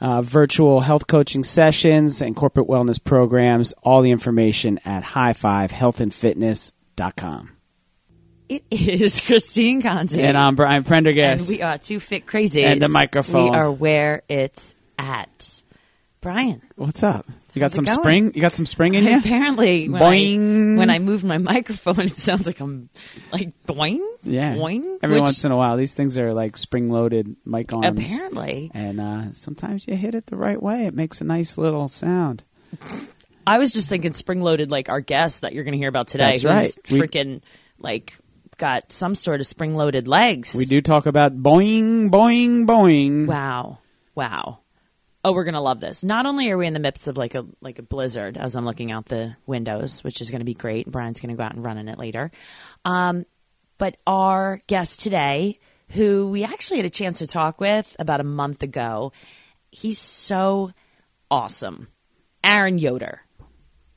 uh, virtual health coaching sessions and corporate wellness programs. All the information at highfivehealthandfitness.com. It is Christine Conti. And I'm Brian Prendergast. And we are two fit crazy. And the microphone. We are where it's at. Brian. What's up? You got How's some spring? You got some spring in you? Apparently, when Boing. I, when I moved my microphone, it sounds like I'm like boing, Yeah. boing. Every which once in a while, these things are like spring-loaded mic arms. apparently, And uh, sometimes you hit it the right way. It makes a nice little sound. I was just thinking spring-loaded, like our guest that you're going to hear about today, That's right. Freaking like got some sort of spring-loaded legs. We do talk about boing, boing, boing. Wow, wow. Oh, we're gonna love this. Not only are we in the midst of like a like a blizzard as I'm looking out the windows, which is going to be great. Brian's going to go out and run in it later. Um, but our guest today, who we actually had a chance to talk with about a month ago, he's so awesome. Aaron Yoder.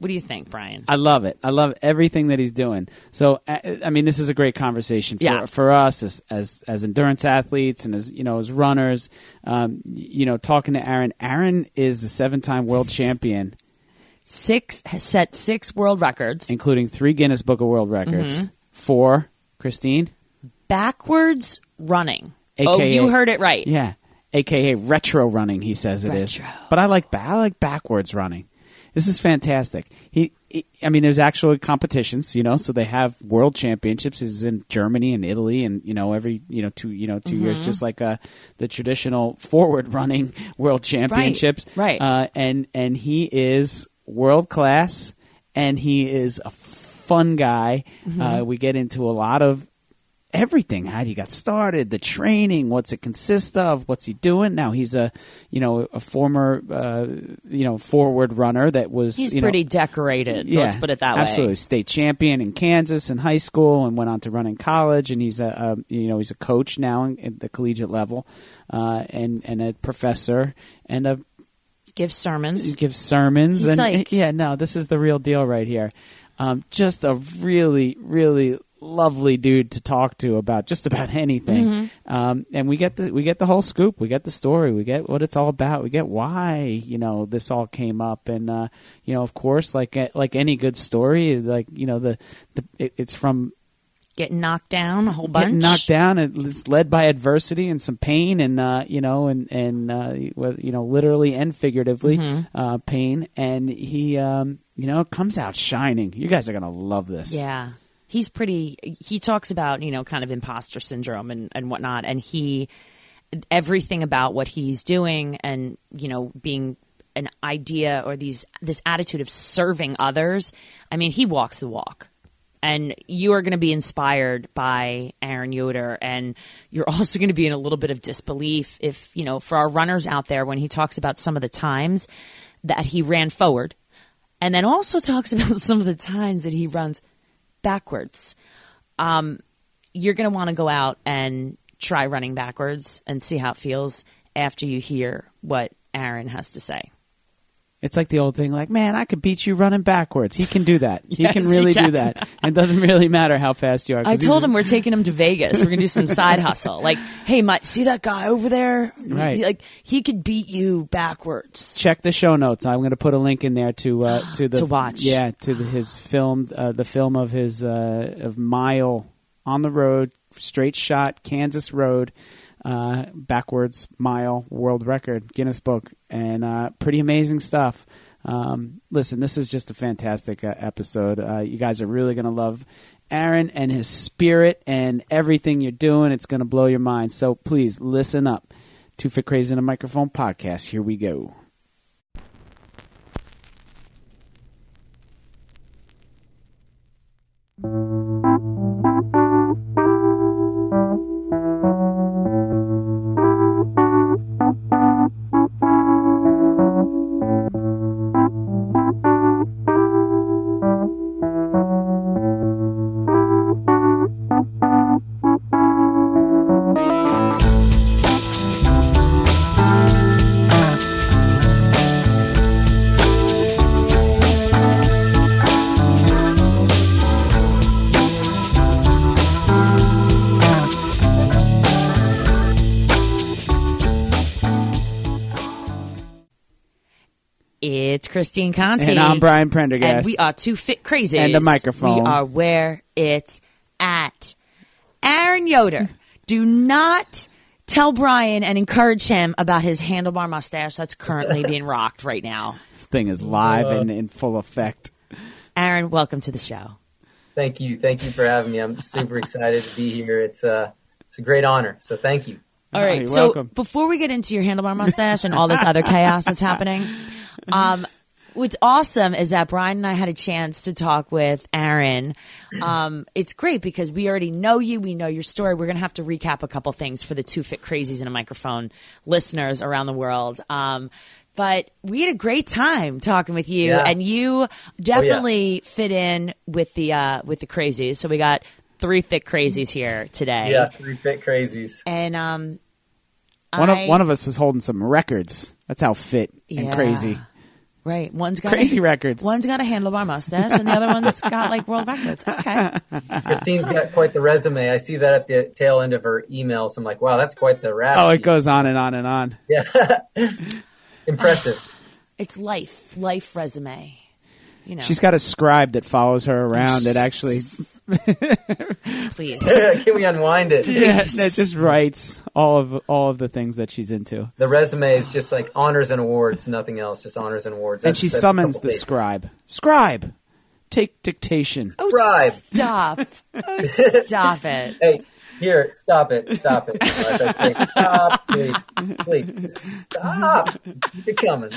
What do you think, Brian? I love it. I love everything that he's doing. So, I mean, this is a great conversation for, Yeah. for us as, as as endurance athletes and as you know as runners. Um, you know, talking to Aaron. Aaron is a seven-time world champion, Six has set six world records. including three Guinness Book of World Records. Mm-hmm. Four, Christine. Backwards running. oh, you heard it right. Yeah, aka retro running. He says it is, Retro. but I like I like backwards running. This is fantastic. He, he, I mean, there's actual competitions, you know. So they have world championships. Is in Germany and Italy, and you know every you know two you know 2 years, just like uh, the traditional forward running world championships. right. Uh, and and he is world class, and he is a fun guy. Uh, we get into a lot of everything how he got started the training what's it consist of what's he doing now he's a you know a former uh, you know forward runner that was He's you know, pretty decorated. yeah, let's put it that way. absolutely state champion in Kansas in high school and went on to run in college and he's a, a you know he's a coach now in, at the collegiate level uh, and and a professor and a Give sermons. he gives sermons He's and like- yeah no this is the real deal right here um, just a really really lovely dude to talk to about just about anything Mm-hmm. um, and we get the we get the whole scoop we get the story we get what it's all about we get why you know this all came up and uh, you know of course like like any good story like you know the, the it, it's from Getting knocked down a whole bunch. getting knocked down and it's led by adversity and some pain and uh, you know and and uh, you know literally and figuratively Mm-hmm. uh, pain and he um, you know comes out shining. You guys are gonna love this. Yeah. He's pretty, he talks about, you know, kind of imposter syndrome and, and whatnot. And he, everything about what he's doing and, you know, being an idea or these, this attitude of serving others. I mean, he walks the walk. And you are going to be inspired by Aaron Yoder, and you're also going to be in a little bit of disbelief if, you know, for our runners out there, when he talks about some of the times that he ran forward, and then also talks about some of the times that he runs backwards. Um, you're going to want to go out and try running backwards and see how it feels after you hear what Aaron has to say. It's like the old thing, like, man, I could beat you running backwards. He can do that. he Yes, can he really can. do that. And it doesn't really matter how fast you are. I told him we're taking him to Vegas. We're going to do some side hustle. Like, hey, Mike, see that guy over there? Right. He- like, he could beat you backwards. check the show notes. I'm going to put a link in there to uh, to the To watch. Yeah, to the, his film, uh, the film of his uh, of Mile on the road, straight shot, Kansas Road, uh, backwards mile world record, Guinness Book, and uh, pretty amazing stuff. Um, listen, this is just a fantastic uh, episode. Uh, you guys are really going to love Aaron and his spirit and everything you're doing. It's going to blow your mind. So please listen up. Two Fit Crazy in a Microphone podcast. Here we go. Christine Conti. And I'm Brian Prendergast. And we are two fit crazies. And a microphone. We are where it's at. Aaron Yoder, do not tell Brian and encourage him about his handlebar mustache that's currently being rocked right now. This thing is live and in full effect. Aaron, welcome to the show. Thank you. Thank you for having me. I'm super excited to be here. It's uh it's a great honor. So thank you. All right. Oh, so welcome. before we get into your handlebar mustache and all this other chaos that's happening, um, what's awesome is that Brian and I had a chance to talk with Aaron. Um, it's great because we already know you. We know your story. We're going to have to recap a couple things for the two fit crazies in a microphone listeners around the world. Um, but we had a great time talking with you Yeah. and you definitely fit in with the, uh, with the crazies. So we got three fit crazies here today. Yeah, three fit crazies. And, um, One I- of one of us is holding some records. That's how fit and Yeah. crazy. Right. One's got Crazy a, records. One's got a handlebar mustache, and the other one's got like world records. Okay. Christine's got quite the resume. I see that at the tail end of her emails. I'm like, wow, that's quite the rap. Oh, it goes on and on and on. Yeah. Impressive. It's life, life resume. You know, She's got a scribe that follows her around that actually please. Can we unwind it? yeah, that just writes all of all of the things that she's into. The resume is just like honors and awards, nothing else, just honors and awards. And That's- she that's summons the pages. scribe. Scribe, take dictation. Oh, Bribe. stop. Oh, stop it. Hey, here, stop it, stop it. As I say, Stop, please, please, stop. Keep it coming.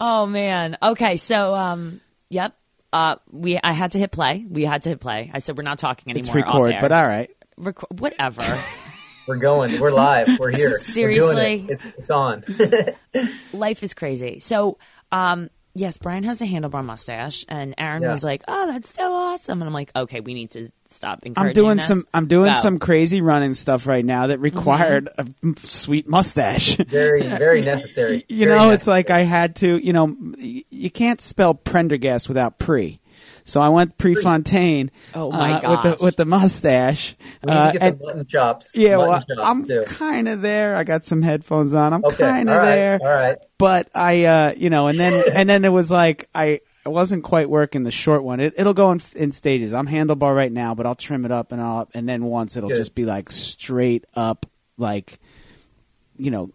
Oh man. Okay. So, um, yep. Uh, we I had to hit play. We had to hit play. I said we're not talking anymore. It's record, off air. but all right. Reco- whatever. We're going. We're live. We're here. We're Seriously? doing it. It's, it's on. life is crazy. So, um, yes, Brian has a handlebar mustache, and Aaron Yeah. was like, "Oh, that's so awesome!" And I'm like, "Okay, we need to stop encouraging." I'm doing this. some. I'm doing Go. some crazy running stuff right now that required Mm-hmm. a sweet mustache. Very, very necessary. you Very know, it's like. I had to. You know, y- you can't spell Prendergast without pre. So I went Prefontaine. Oh, my uh. With the with the mustache. We need Uh, to get and- the mutton chops. yeah, mutton well, chops, I'm kind of there. I got some headphones on. I'm Okay, kind of right, there. all right. But I, uh, you know, and then and then it was like I. I wasn't quite working the short one. It, it'll go in, in stages. I'm handlebar right now, but I'll trim it up and I'll, and then once it'll Good. just be like straight up, like, you know,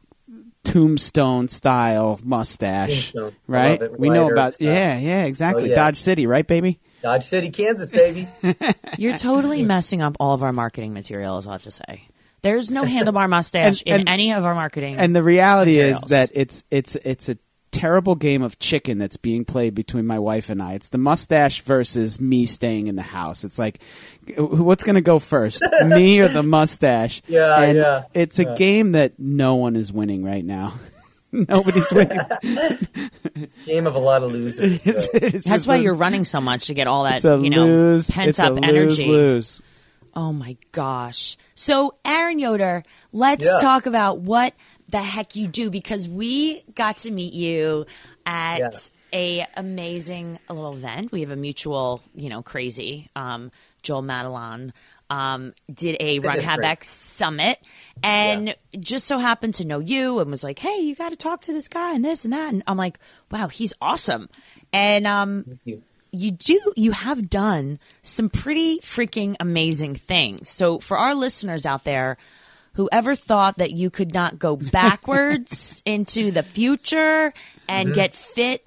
tombstone style mustache, Tombstone. I right? love it. We know about, stuff. yeah, yeah, exactly. Oh, yeah. Dodge City, right, baby? Dodge City, Kansas, baby. You're totally messing up all of our marketing materials. I'll have to say. There's no handlebar mustache And- in any of our marketing. And the reality Materials. is that it's it's it's a terrible game of chicken that's being played between my wife and I. It's the mustache versus me staying in the house. It's like, what's going to go first, me or the mustache? Yeah, and yeah, It's a yeah. game that no one is winning right now. Nobody's winning. Game of a lot of losers. so. It's- it's That's why a- you're running so much to get all that, It's a you know, lose. pent it's up a lose, energy. lose. Oh my gosh. So, Aaron Yoder, let's Yeah. talk about what the heck you do because we got to meet you at Yeah. a amazing little event. We have a mutual, you know, crazy, um, Joel Madelon. Um, did a Run Fitness Have break. X summit and Yeah. just so happened to know you and was like, Hey, you got to talk to this guy and this and that. And I'm like, wow, he's awesome. And, um, you. you do you have done some pretty freaking amazing things so for our listeners out there whoever thought that you could not go backwards into the future and get fit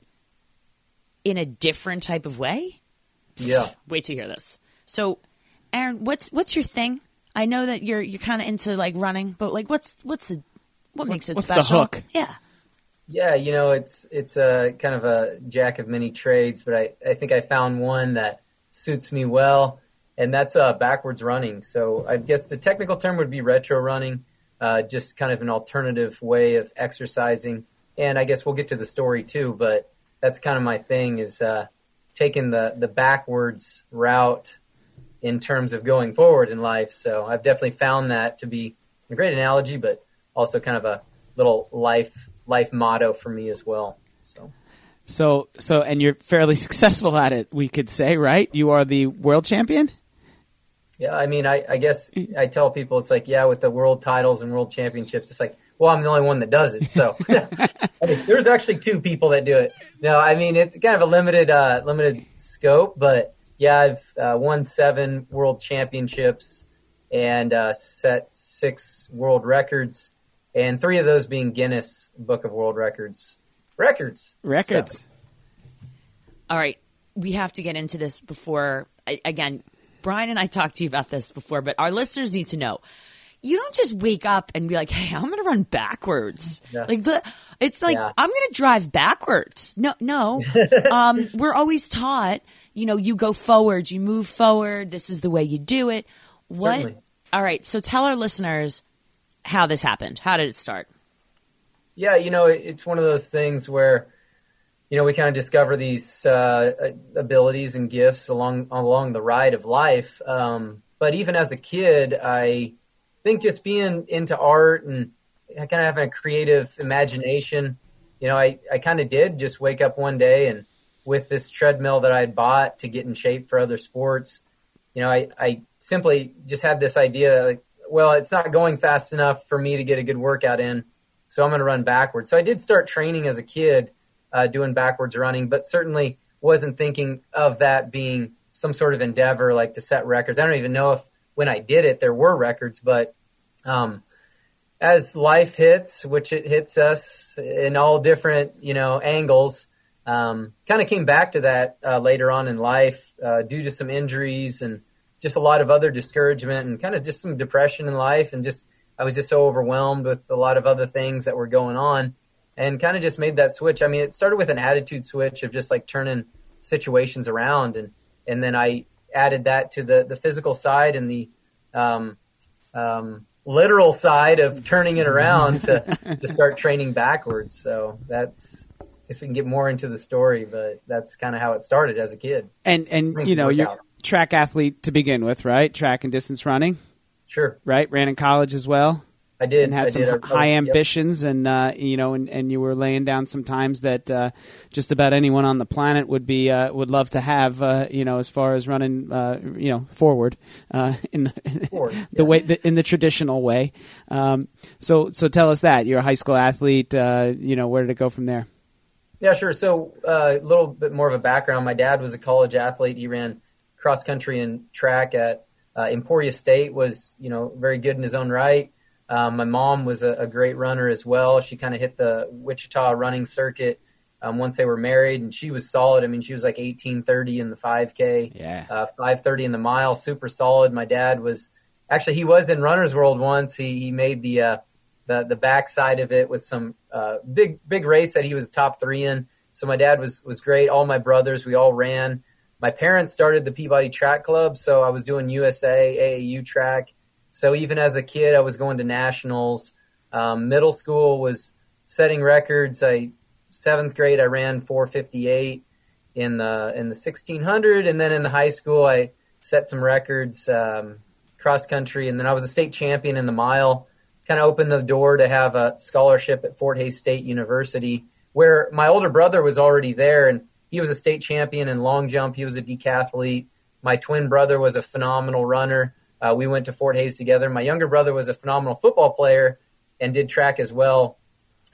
in a different type of way. Yeah. Wait to hear this. So, Aaron, what's what's your thing? I know that you're you're kind of into like running, but like, what's what's the what makes it what's the special? hook? Yeah. Yeah, you know, it's it's a kind of a jack of many trades, but I, I think I found one that suits me well, and that's uh, backwards running. So I guess the technical term would be retro running, uh, just kind of an alternative way of exercising. And I guess we'll get to the story too, but that's kind of my thing is uh, taking the the backwards route in terms of going forward in life. So I've definitely found that to be a great analogy, but also kind of a little life life motto for me as well. So So, so, and you're fairly successful at it, we could say, right? You are the world champion. Yeah, I mean, I, I guess I tell people it's like, yeah, with the world titles and world championships, it's like, well, I'm the only one that does it. So I mean, there's actually two people that do it. No, I mean, it's kind of a limited, uh, limited scope, but yeah, I've uh, won seven world championships and uh, set six world records, and three of those being Guinness Book of World Records records. Records. So- All right, we have to get into this before. I- Again, Brian and I talked to you about this before, but our listeners need to know. You don't just wake up and be like, "Hey, I'm going to run backwards." Yeah. Like the, it's like Yeah. I'm going to drive backwards. No, no. um, we're always taught, you know, you go forward, you move forward. This is the way you do it. What? Certainly. All right. So tell our listeners how this happened. How did it start? Yeah, you know, it's one of those things where, you know, we kind of discover these uh, abilities and gifts along along the ride of life. Um, but even as a kid, I think just being into art and kind of having a creative imagination, you know, I, I kind of did just wake up one day and with this treadmill that I had bought to get in shape for other sports, you know, I, I simply just had this idea like, well, it's not going fast enough for me to get a good workout in so I'm going to run backwards. So I did start training as a kid, uh, doing backwards running, but certainly wasn't thinking of that being some sort of endeavor like to set records. I don't even know if when I did it there were records, but um, as life hits, which it hits us in all different you know angles, um, kind of came back to that uh, later on in life uh, due to some injuries and just a lot of other discouragement and kind of just some depression in life and just I was just so overwhelmed with a lot of other things that were going on and kind of just made that switch. I mean, it started with an attitude switch of just like turning situations around and and then I added that to the the physical side and the um, um, literal side of turning it around to to start training backwards. So that's I guess we can get more into the story, but that's kind of how it started as a kid. And and you know, you're track athlete to begin with, right? Track and distance running, Sure, right? Ran in college as well. I did. and had I some did. High yep. ambitions, and uh, you know, and, and you were laying down some times that uh, just about anyone on the planet would be uh, would love to have. Uh, you know, as far as running, uh, you know, forward uh, in the, Forward, the yeah. way the, in the traditional way. Um, so, so tell us that you're a high school athlete. Uh, you know, where did it go from there? Yeah, sure. So uh, a little bit more of a background. My dad was a college athlete. He ran cross country and track at uh, Emporia State. Was you know very good in his own right. Um, my mom was a, a great runner as well. She kind of hit the Wichita running circuit um, once they were married, and she was solid. I mean, she was like eighteen thirty in the five k, Yeah. uh, five thirty in the mile, super solid. My dad was actually he was in Runner's World once. He he made the uh, the the backside of it with some uh, big big race that he was top three in. So my dad was was great. All my brothers, we all ran. My parents started the Peabody Track Club, so I was doing USA AAU track. So even as a kid, I was going to nationals. Um, middle school was setting records. I seventh grade, I ran 458 in the in the 1600, and then in the high school, I set some records um, cross country, and then I was a state champion in the mile. Kind of opened the door to have a scholarship at Fort Hays State University, where my older brother was already there, and he was a state champion in long jump. He was a decathlete. My twin brother was a phenomenal runner. Uh, we went to Fort Hays together. My younger brother was a phenomenal football player and did track as well,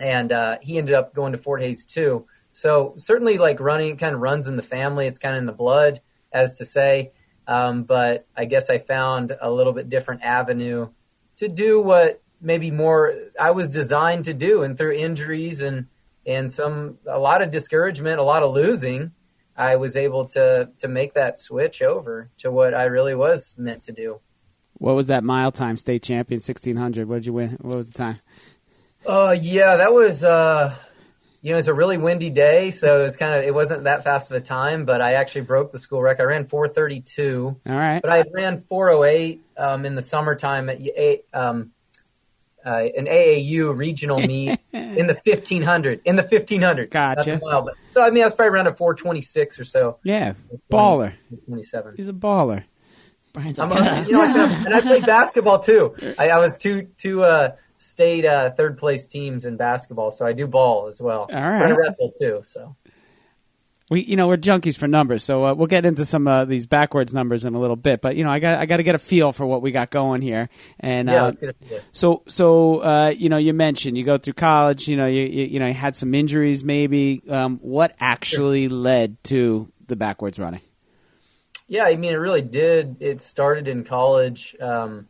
and uh, he ended up going to Fort Hays too. So certainly, like running, kind of runs in the family. It's kind of in the blood, as to say. Um, but I guess I found a little bit different avenue to do what maybe more I was designed to do, and through injuries and and some a lot of discouragement, a lot of losing, I was able to to make that switch over to what I really was meant to do. What was that mile time? State champion, sixteen hundred. What did you win? What was the time? Uh, yeah, that was uh, you know, it was a really windy day, so it was kind of it wasn't that fast of a time, but I actually broke the school record. I ran 432. All right. But I ran 408 um, in the summertime at um, uh, an AAU regional meet in the 1500. In the 1500. Gotcha. Mile, but, so I mean, I was probably around a 426 or so. Yeah, baller. 27. He's a baller. Brian's I'm a, you know, and I played basketball too. I, I was two two uh, state uh, third place teams in basketball, so I do ball as well. All right. I wrestle too. So We, you know, we're junkies for numbers, so uh, we'll get into some of uh, these backwards numbers in a little bit. But you know, I got I got to get a feel for what we got going here. And yeah, uh, let's get it. so so uh, you know, you mentioned you go through college. You know, you you, you know, you had some injuries. Maybe um, what actually led to the backwards running? Yeah, I mean, it really did. It started in college. Um,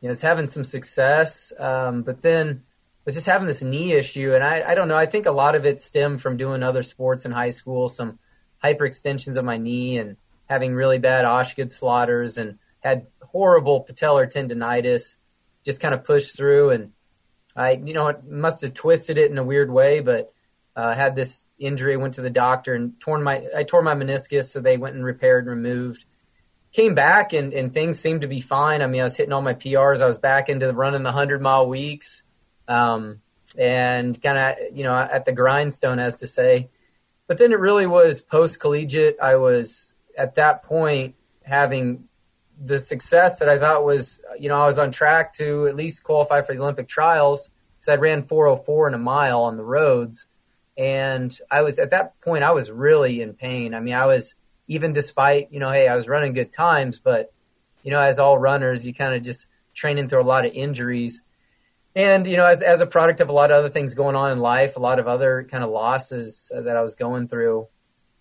you know, was having some success, um, but then was just having this knee issue, and I, I don't know. I think a lot of it stemmed from doing other sports in high school, some hyperextensions of my knee, and having really bad Osgood-Schlatter's, and had horrible patellar tendonitis. Just kind of pushed through, and I, you know, it must have twisted it in a weird way, but uh, had this injury. Went to the doctor and torn my I tore my meniscus, so they went and repaired and removed. Came back and, and things seemed to be fine. I mean, I was hitting all my PRs. I was back into running the hundred mile weeks, um, and kind of you know at the grindstone, as to say. But then it really was post collegiate. I was at that point having the success that I thought was, you know, I was on track to at least qualify for the Olympic trials because I ran 404 in a mile on the roads. And I was at that point, I was really in pain. I mean, I was even despite, you know, hey, I was running good times, but, you know, as all runners, you kind of just training through a lot of injuries. And, you know, as, as a product of a lot of other things going on in life, a lot of other kind of losses that I was going through.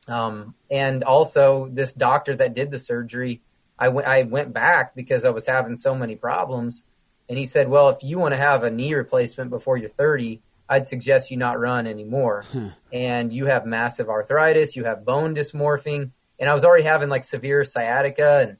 Um, and also this doctor that did the surgery, I went back because I was having so many problems. And he said, well, if you want to have a knee replacement before you're 30, I'd suggest you not run anymore. Hmm. And you have massive arthritis, you have bone dysmorphing, and I was already having like severe sciatica and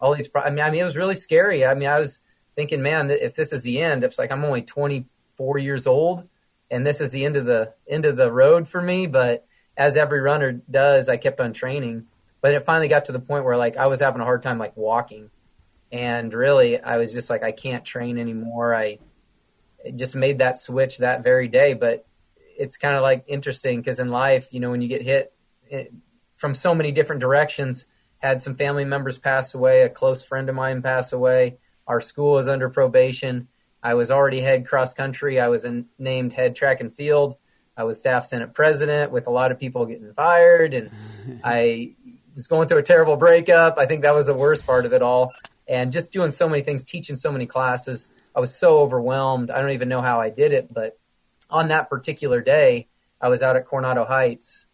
all these. Pro- I mean, I mean, it was really scary. I mean, I was thinking, man, if this is the end, it's like I'm only 24 years old, and this is the end of the end of the road for me. But as every runner does, I kept on training. But it finally got to the point where like I was having a hard time like walking, and really I was just like I can't train anymore. I just made that switch that very day. But it's kind of like interesting because in life, you know, when you get hit it, from so many different directions, had some family members pass away, a close friend of mine pass away. Our school was under probation. I was already head cross country. I was in, named head track and field. I was staff senate president with a lot of people getting fired, and I was going through a terrible breakup. I think that was the worst part of it all. And just doing so many things, teaching so many classes. I was so overwhelmed. I don't even know how I did it, but on that particular day, I was out at Coronado Heights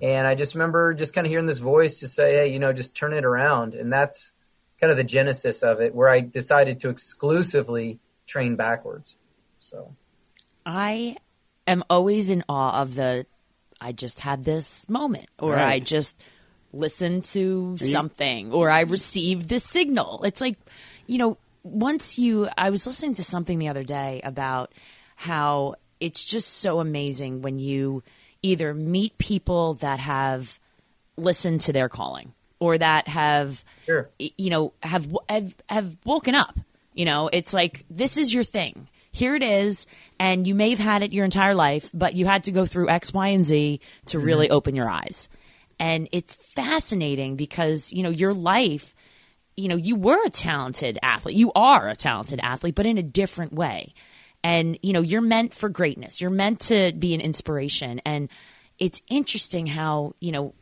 and I just remember just kind of hearing this voice to say, hey, you know, just turn it around. And that's kind of the genesis of it, where I decided to exclusively train backwards. So I am always in awe of the, I just had this moment, or Right. I just listened to something, or I received this signal. It's like, you know, once you, I was listening to something the other day about how it's just so amazing when you either meet people that have listened to their calling or that have Sure. you know have have have woken up. You know it's like this is your thing. Here it is. And you may have had it your entire life but you had to go through x y and z to mm-hmm. really open your eyes. And it's fascinating because you know your life you know you were a talented athlete. You are a talented athlete but in a different way. And you know you're meant for greatness. You're meant to be an inspiration. And it's interesting how you know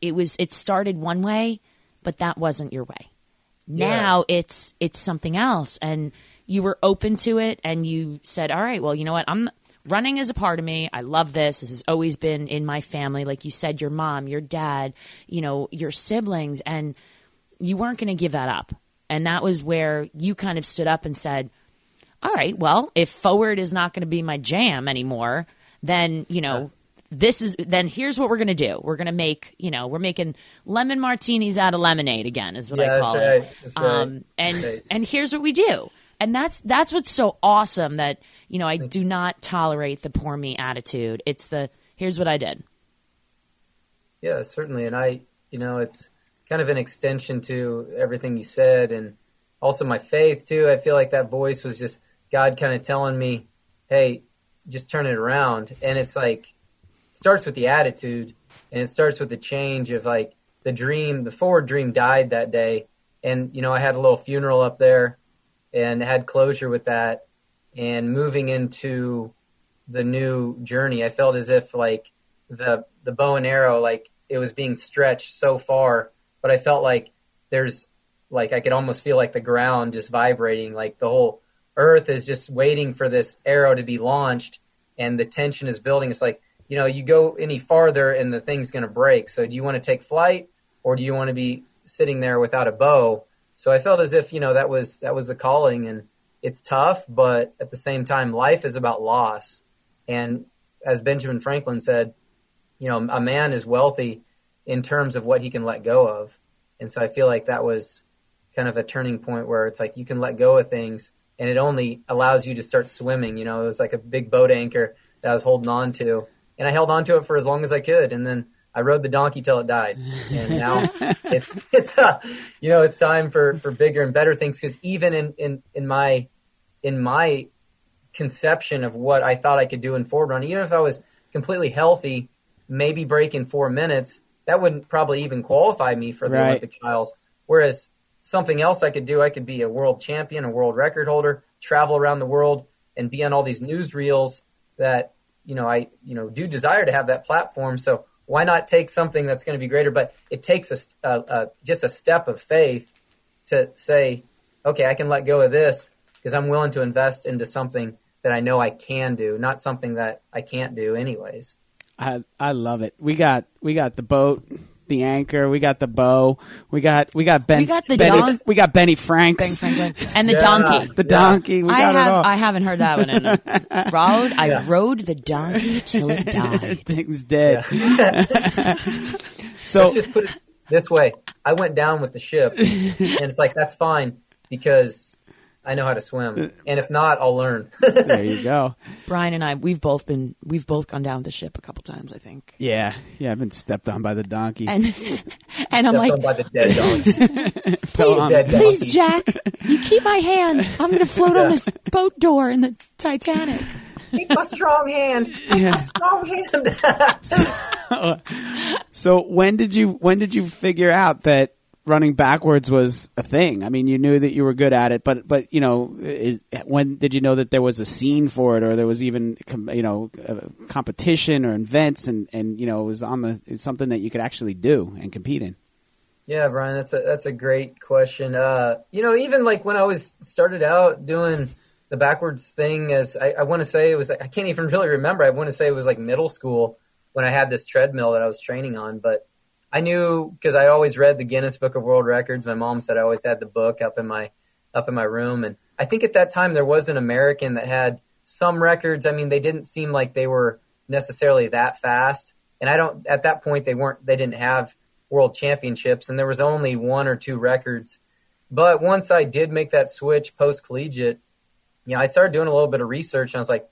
it was it started one way but that wasn't your way. Now it's it's something else. And you were open to it and you said all right well you know what? I'm running is a part of me. I love this. This has always been in my family. Like you said your mom your dad you know your siblings. And you weren't going to give that up and that was where you kind of stood up and said all right well if forward is not going to be my jam anymore then you know this is then here's what we're gonna do. We're gonna make you know we're making lemon martinis out of lemonade again is what Yeah, I call it. right. That's right. Um, and Right. and here's what we do. And that's that's what's so awesome that you know I do not tolerate the poor me attitude. It's the here's what I did. Yeah, certainly. And I, you know, it's kind of an extension to everything you said and also my faith too. I feel like that voice was just God kind of telling me, "Hey, just turn it around." And it's like starts with the attitude and it starts with the change of like the dream, the forward dream died that day. And you know, I had a little funeral up there and had closure with that and moving into the new journey. I felt as if like the the bow and arrow like it was being stretched so far, but I felt like there's like I could almost feel like the ground just vibrating, like the whole earth is just waiting for this arrow to be launched and the tension is building. It's like, you know, you go any farther and the thing's going to break. So do you want to take flight or do you want to be sitting there without a bow? So I felt as if, you know, that was that was a calling and it's tough, but at the same time life is about loss. And as Benjamin Franklin said, you know, a man is wealthy in terms of what he can let go of. And so I feel like that was kind of a turning point where it's like you can let go of things and it only allows you to start swimming. You know, it was like a big boat anchor that I was holding on to. And I held on to it for as long as I could. And then I rode the donkey till it died. And now it's, it's uh, you know, it's time for, for bigger and better things. Cause even in, in, in my, in my conception of what I thought I could do in forward run, even if I was completely healthy, maybe break in four minutes, that wouldn't probably even qualify me for the Right. Olympic trials. Whereas something else I could do, I could be a world champion, a world record holder, travel around the world and be on all these newsreels that, you know, I, you know, do desire to have that platform. So why not take something that's going to be greater? But it takes a, a, a just a step of faith to say, okay, I can let go of this because I'm willing to invest into something that I know I can do, not something that I can't do anyways. I I love it. We got we got the boat, the anchor, we got the bow, we got we got Ben. We got the Benny, don- We got Benny Franks. Ben Franklin and the Yeah. donkey. The donkey. We got I have I haven't heard that one. In rode I Yeah. rode the donkey till it died. it was dead. so Just put it this way: I went down with the ship, and it's like that's fine because I know how to swim, uh, and if not, I'll learn. there you go. Brian and I we've both been we've both gone down the ship a couple times I think. Yeah, yeah. I've been stepped on by the donkey. And and I'm Stepped like on by the dead donkey. Fell on- dead Please. Jack, you keep my hand. I'm going to float on this boat door in the Titanic. Keep a strong hand. Yeah. Strong hand. So when did you when did you figure out that running backwards was a thing? I mean, you knew that you were good at it, but but you know, is, when did you know that there was a scene for it, or there was even you know competition or events, and and you know it was on the was something that you could actually do and compete in? Yeah, Brian, that's a that's a great question. Uh, you know, even like when I was started out doing the backwards thing, as I, I want to say it was, I can't even really remember. I want to say it was like middle school when I had this treadmill that I was training on. But I knew because I always read the Guinness Book of World Records. My mom said I always had the book up in my up in my room, and I think at that time there was an American that had some records. I mean, they didn't seem like they were necessarily that fast, and I don't. At that point, they weren't. They didn't have world championships and there was only one or two records. But once I did make that switch post collegiate, you know, I started doing a little bit of research and I was like,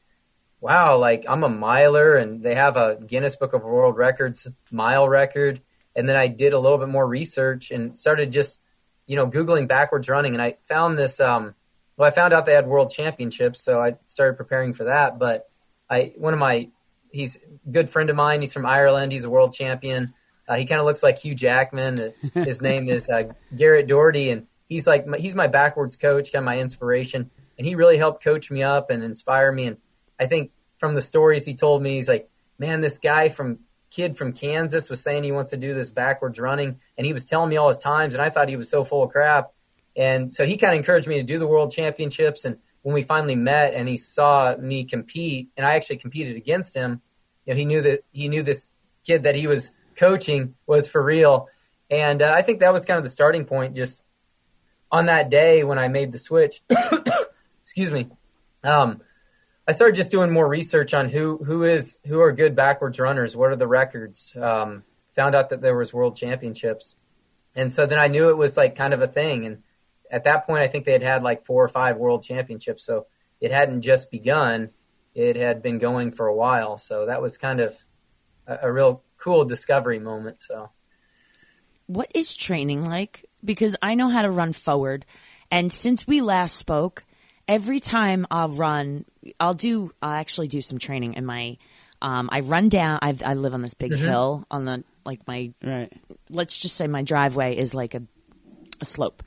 wow, like I'm a miler and they have a Guinness Book of World Records mile record. And then I did a little bit more research and started just, you know, Googling backwards running. And I found this, um, well, I found out they had world championships. So I started preparing for that. But I, one of my, he's a good friend of mine. He's from Ireland. He's a world champion. Uh, he kind of looks like Hugh Jackman. Uh, His name is uh, Garrett Doherty, and he's like my, he's my backwards coach, kind of my inspiration. And he really helped coach me up and inspire me. And I think from the stories he told me, he's like, man, this guy from kid from Kansas was saying he wants to do this backwards running, and he was telling me all his times, and I thought he was so full of crap. And so he kind of encouraged me to do the world championships. And when we finally met, and he saw me compete, and I actually competed against him, you know, he knew that he knew this kid that he was coaching was for real. And uh, I think that was kind of the starting point. Just on that day when I made the switch, excuse me, um, I started just doing more research on who who is who are good backwards runners. What are the records? Um, found out that there was world championships, and so then I knew it was like kind of a thing. And at that point, I think they had had like four or five world championships, so it hadn't just begun; it had been going for a while. So that was kind of a, a real cool discovery moment. So, what is training like? Because I know how to run forward, and since we last spoke every time I'll run, I'll do, I'll actually do some training in my, um, I run down, i I live on this big mm-hmm. hill on the, like my, right. let's just say my driveway is like a, a slope.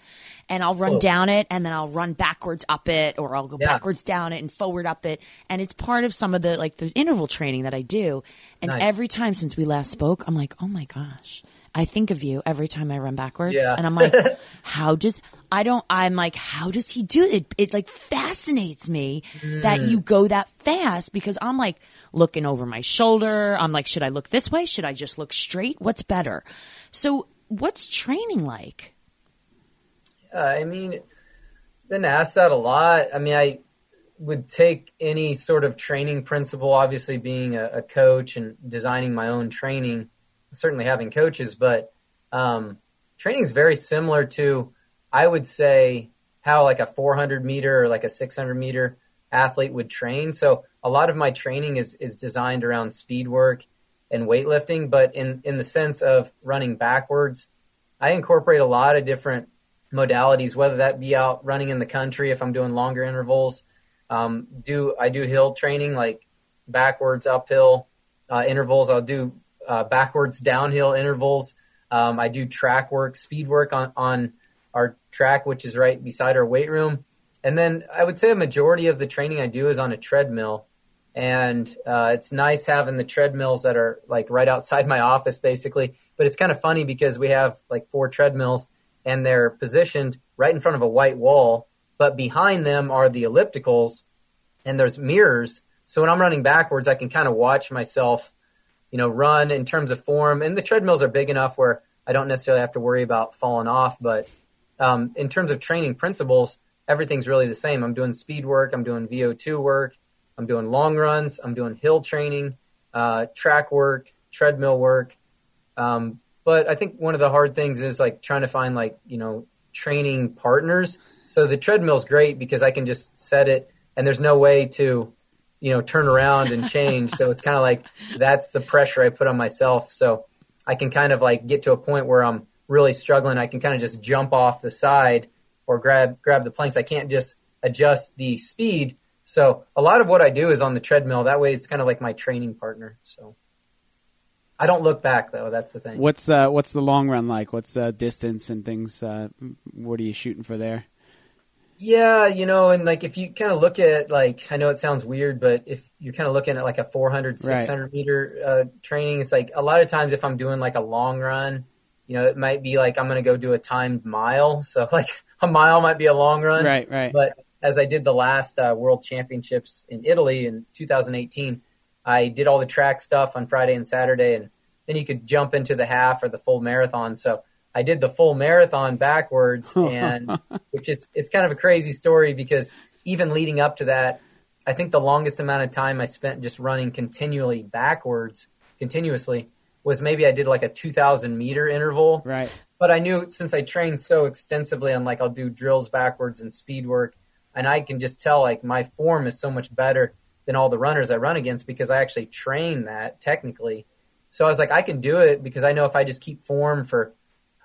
And I'll run slope. down it and then I'll run backwards up it or I'll go yeah. backwards down it and forward up it. And it's part of some of the, like the interval training that I do. And nice. every time since we last spoke, I'm like, oh my gosh. I think of you every time I run backwards, yeah. and I'm like, how does I don't? I'm like, how does he do it? It like fascinates me mm. that you go that fast because I'm like looking over my shoulder. I'm like, should I look this way? Should I just look straight? What's better? So, what's training like? I mean, been asked that a lot. I mean, I would take any sort of training principle, obviously being a, a coach and designing my own training certainly having coaches, but um, training is very similar to, I would say, how like a 400 meter or like a 600 meter athlete would train. So a lot of my training is is designed around speed work and weightlifting, but in in the sense of running backwards, I incorporate a lot of different modalities, whether that be out running in the country if I'm doing longer intervals. Um, do I do hill training like backwards, uphill uh, intervals? I'll do uh, backwards downhill intervals. Um, I do track work, speed work on, on our track, which is right beside our weight room. And then I would say a majority of the training I do is on a treadmill. And uh, it's nice having the treadmills that are like right outside my office, basically. But it's kind of funny because we have like four treadmills and they're positioned right in front of a white wall. But behind them are the ellipticals and there's mirrors. So when I'm running backwards, I can kind of watch myself you know, run in terms of form. And the treadmills are big enough where I don't necessarily have to worry about falling off. But um, in terms of training principles, everything's really the same. I'm doing speed work, I'm doing VO2 work, I'm doing long runs, I'm doing hill training, uh, track work, treadmill work. Um, but I think one of the hard things is like trying to find like, you know, training partners. So the treadmill's great because I can just set it and there's no way to you know, turn around and change. so it's kind of like that's the pressure I put on myself. So I can kind of like get to a point where I'm really struggling. I can kind of just jump off the side or grab grab the planks. I can't just adjust the speed. So a lot of what I do is on the treadmill. That way, it's kind of like my training partner. So I don't look back though. That's the thing. What's the what's the long run like? What's the distance and things? Uh, what are you shooting for there? Yeah, you know, and like if you kind of look at like I know it sounds weird, but if you're kind of looking at like a 400, 600 right. meter uh, training, it's like a lot of times if I'm doing like a long run, you know, it might be like I'm going to go do a timed mile, so like a mile might be a long run, right? Right. But as I did the last uh, World Championships in Italy in 2018, I did all the track stuff on Friday and Saturday, and then you could jump into the half or the full marathon. So I did the full marathon backwards, and which is it's kind of a crazy story because even leading up to that, I think the longest amount of time I spent just running continually backwards, continuously, was maybe I did like a 2,000 meter interval. Right. But I knew since I trained so extensively on like I'll do drills backwards and speed work, and I can just tell like my form is so much better than all the runners I run against because I actually train that technically. So I was like, I can do it because I know if I just keep form for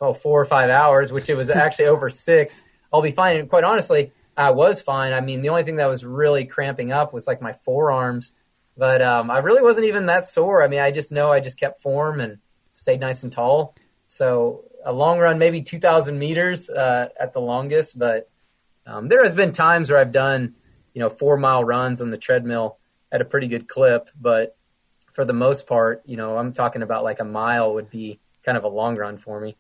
oh four or five hours, which it was actually over six, I'll be fine. And quite honestly, I was fine. I mean, the only thing that was really cramping up was like my forearms, but um, I really wasn't even that sore. I mean, I just know I just kept form and stayed nice and tall. So a long run, maybe 2,000 meters uh, at the longest, but um, there has been times where I've done, you know, four mile runs on the treadmill at a pretty good clip, but for the most part, you know, I'm talking about like a mile would be kind of a long run for me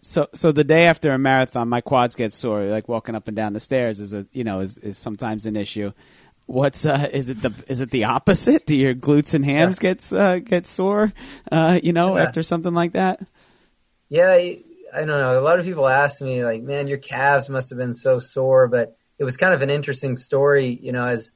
so so the day after a marathon, my quads get sore. Like walking up and down the stairs is a you know is is sometimes an issue. What's uh, is it the is it the opposite? Do your glutes and hams yeah. get uh, get sore? Uh, you know, yeah. after something like that. Yeah, I, I don't know. A lot of people ask me like, "Man, your calves must have been so sore," but it was kind of an interesting story. You know, as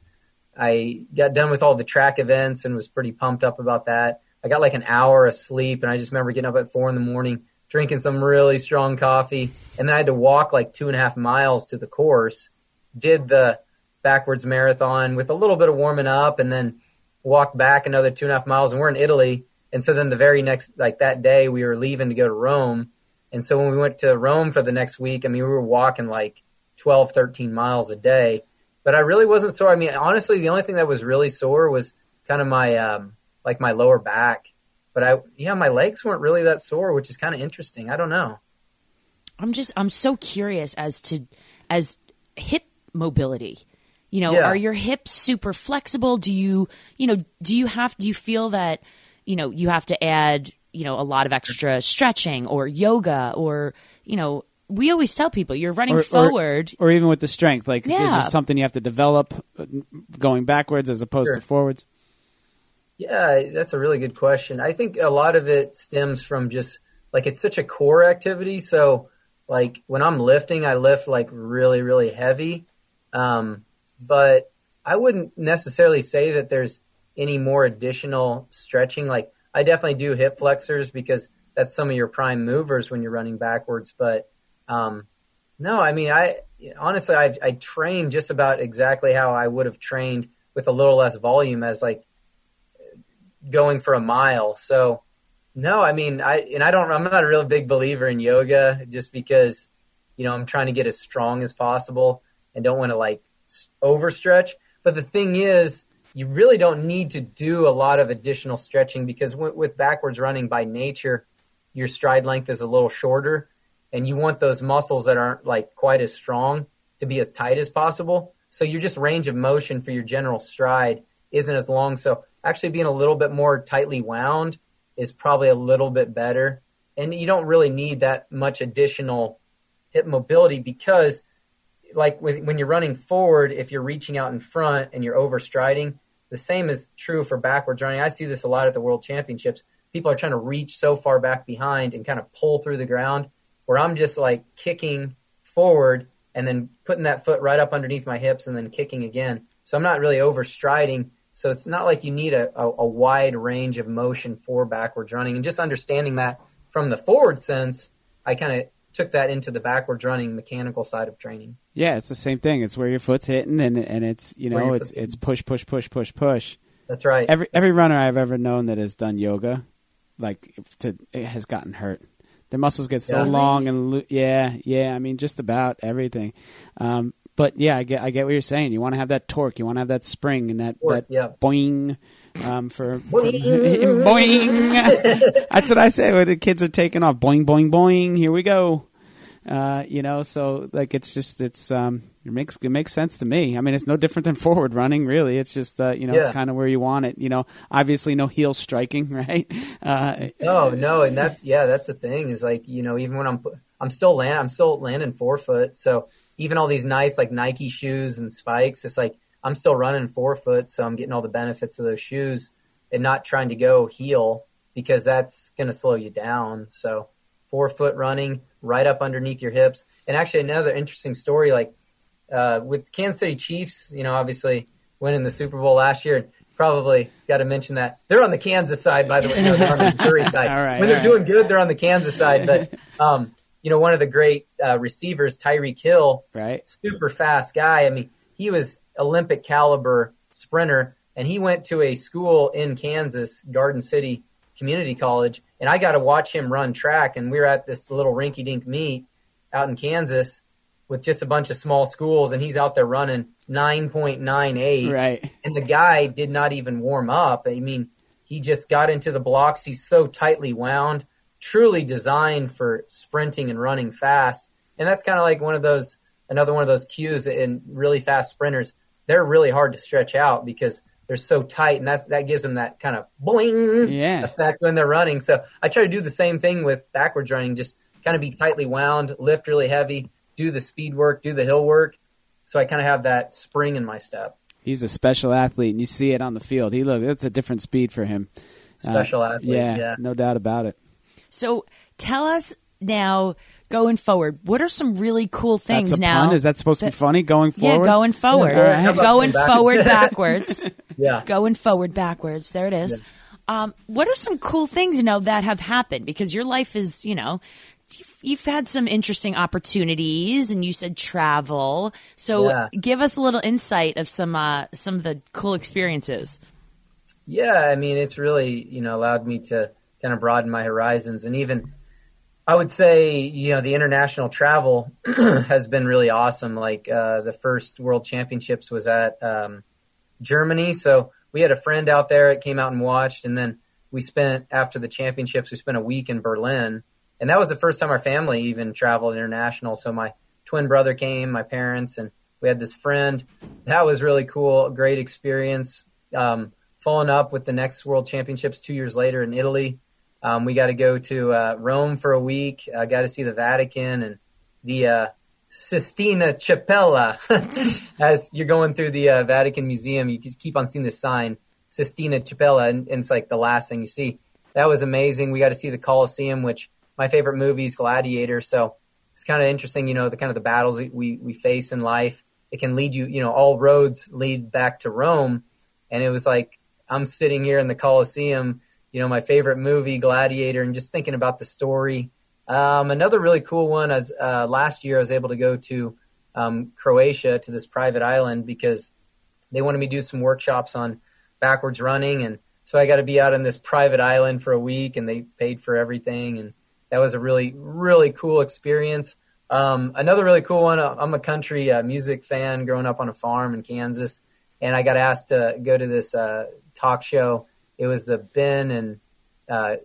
I got done with all the track events and was pretty pumped up about that. I got like an hour of sleep, and I just remember getting up at four in the morning, drinking some really strong coffee, and then I had to walk like two and a half miles to the course. Did the backwards marathon with a little bit of warming up, and then walked back another two and a half miles. And we're in Italy, and so then the very next like that day we were leaving to go to Rome, and so when we went to Rome for the next week, I mean we were walking like 12, 13 miles a day. But I really wasn't sore. I mean, honestly, the only thing that was really sore was kind of my um, like my lower back. But I, yeah, my legs weren't really that sore, which is kind of interesting. I don't know. I'm just I'm so curious as to as hip mobility. You know, Yeah. are your hips super flexible? Do you, you know, do you have do you feel that, you know, you have to add, you know, a lot of extra stretching or yoga or, you know, we always tell people you're running Or- or- forward. or even with the strength. Like, is Yeah. there something you have to develop uh, going backwards as opposed Sure. to forwards? Yeah, that's a really good question. I think a lot of it stems from just like it's such a core activity. So, like when I'm lifting, I lift like really, really heavy. Um, but I wouldn't necessarily say that there's any more additional stretching. Like I definitely do hip flexors because that's some of your prime movers when you're running backwards. But um, no, I mean, I honestly, I I train just about exactly how I would have trained with a little less volume as like going for a mile. So no, I mean, I and I don't. I'm not a real big believer in yoga just because you know I'm trying to get as strong as possible and don't want to like overstretch. But the thing is, you really don't need to do a lot of additional stretching because w- with backwards running by nature, your stride length is a little shorter, and you want those muscles that aren't like quite as strong to be as tight as possible. So your just range of motion for your general stride isn't as long. So actually being a little bit more tightly wound is probably a little bit better. And you don't really need that much additional hip mobility because like with, when you're running forward, if you're reaching out in front and you're overstriding, the same is true for backwards running. I see this a lot at the world championships. People are trying to reach so far back behind and kind of pull through the ground where I'm just like kicking forward and then putting that foot right up underneath my hips and then kicking again. So I'm not really overstriding. So it's not like you need a, a, a wide range of motion for backwards running. And just understanding that from the forward sense, I kind of took that into the backwards running mechanical side of training. Yeah, it's the same thing. It's where your foot's hitting, and and it's you know it's it's push push push push push. That's right. Every every runner I've ever known that has done yoga, like to it has gotten hurt. Their muscles get so Yeah. long and lo- yeah, yeah. I mean, just about everything. Um, but yeah, I get I get what you're saying. You want to have that torque. You want to have that spring and that Torque, that yeah. boing. Um, for, for Boing. boing. That's what I say when the kids are taking off. Boing, boing, boing. Here we go. Uh, you know, so like it's just it's um it makes it makes sense to me. I mean, it's no different than forward running, really. It's just uh, you know, it's kind of where you want it. You know, obviously no heel striking, right? Uh, No, no, and that's yeah, that's the thing is like you know even when I'm I'm still land I'm still landing forefoot, so even all these nice like Nike shoes and spikes, it's like I'm still running forefoot, so I'm getting all the benefits of those shoes and not trying to go heel because that's going to slow you down. So forefoot running right up underneath your hips, and actually another interesting story like uh, with Kansas City Chiefs, you know, obviously winning the Super Bowl last year. And probably got to mention that they're on the Kansas side, by the way. No, they're on the Missouri side. Right, when they're all doing good, they're on the Kansas side. But um, you know, one of the great uh, receivers, Tyreek Hill, right? super fast guy. I mean, he was Olympic caliber sprinter, and he went to a school in Kansas, Garden City Community College, and I got to watch him run track. And we were at this little rinky-dink meet out in Kansas with just a bunch of small schools, and he's out there running 9.98 Right. and the guy did not even warm up. I mean, he just got into the blocks. He's so tightly wound, truly designed for sprinting and running fast. And that's kind of like one of those, another one of those cues in really fast sprinters. They're really hard to stretch out because they're so tight, and that's that gives them that kind of boing Yeah. effect when they're running. So I try to do the same thing with backwards running, just kind of be tightly wound, lift really heavy, do the speed work, do the hill work. So I kind of have that spring in my step. He's a special athlete, and you see it on the field. He look, it's a different speed for him. Uh, Special athlete, yeah, yeah. no doubt about it. So tell us now going forward, what are some really cool things That's a now? pun. Is that supposed to be funny? Going forward? yeah, going forward, All right. How about going going forward backwards? backwards, Yeah. going forward backwards. There it is. Um, what are some cool things you know that have happened? Because your life is, you know, you've, you've had some interesting opportunities, and you said travel. So Yeah. give us a little insight of some uh, some of the cool experiences. Yeah, I mean, it's really you know allowed me to kind of broaden my horizons, and even I would say you know the international travel has been really awesome. Like uh, the first World Championships was at um, Germany, so we had a friend out there that came out and watched, and then we spent after the championships, we spent a week in Berlin, and that was the first time our family even traveled international. So my twin brother came, my parents, and we had this friend. That was really cool, great experience. Um, following up with the next World Championships two years later in Italy, um, we got to go to uh, Rome for a week. I got to see the Vatican and the uh, Sistina Chapella. As you're going through the uh, Vatican Museum, you just keep on seeing this sign, Sistina Chapella, and, and it's like the last thing you see. That was amazing. We got to see the Colosseum, which my favorite movie is Gladiator. So it's kind of interesting, you know, the kind of the battles we, we face in life. It can lead you, you know, all roads lead back to Rome. And it was like, I'm sitting here in the Colosseum, you know, my favorite movie, Gladiator, and just thinking about the story. Um, another really cool one is uh, last year I was able to go to um, Croatia to this private island because they wanted me to do some workshops on backwards running, and so I got to be out on this private island for a week, and they paid for everything, and that was a really really cool experience. Um, another really cool one. uh, I'm a country uh, music fan, growing up on a farm in Kansas, and I got asked to go to this uh, talk show. It was the Ben and uh,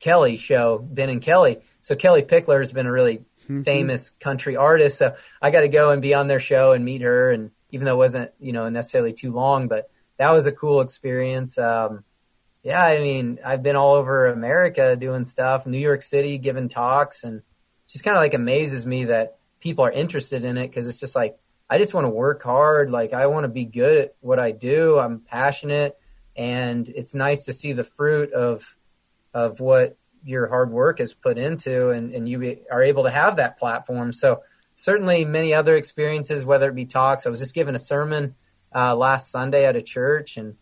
Kelly show, Ben and Kelly. So Kellie Pickler has been a really famous country artist. So I got to go and be on their show and meet her. And even though it wasn't, you know, necessarily too long, but that was a cool experience. Um, yeah, I mean, I've been all over America doing stuff, New York City, giving talks, and it just kind of like amazes me that people are interested in it because it's just like, I just want to work hard. Like, I want to be good at what I do. I'm passionate, and it's nice to see the fruit of of what your hard work is put into and, and you are able to have that platform. So certainly many other experiences, whether it be talks, I was just giving a sermon uh, last Sunday at a church and,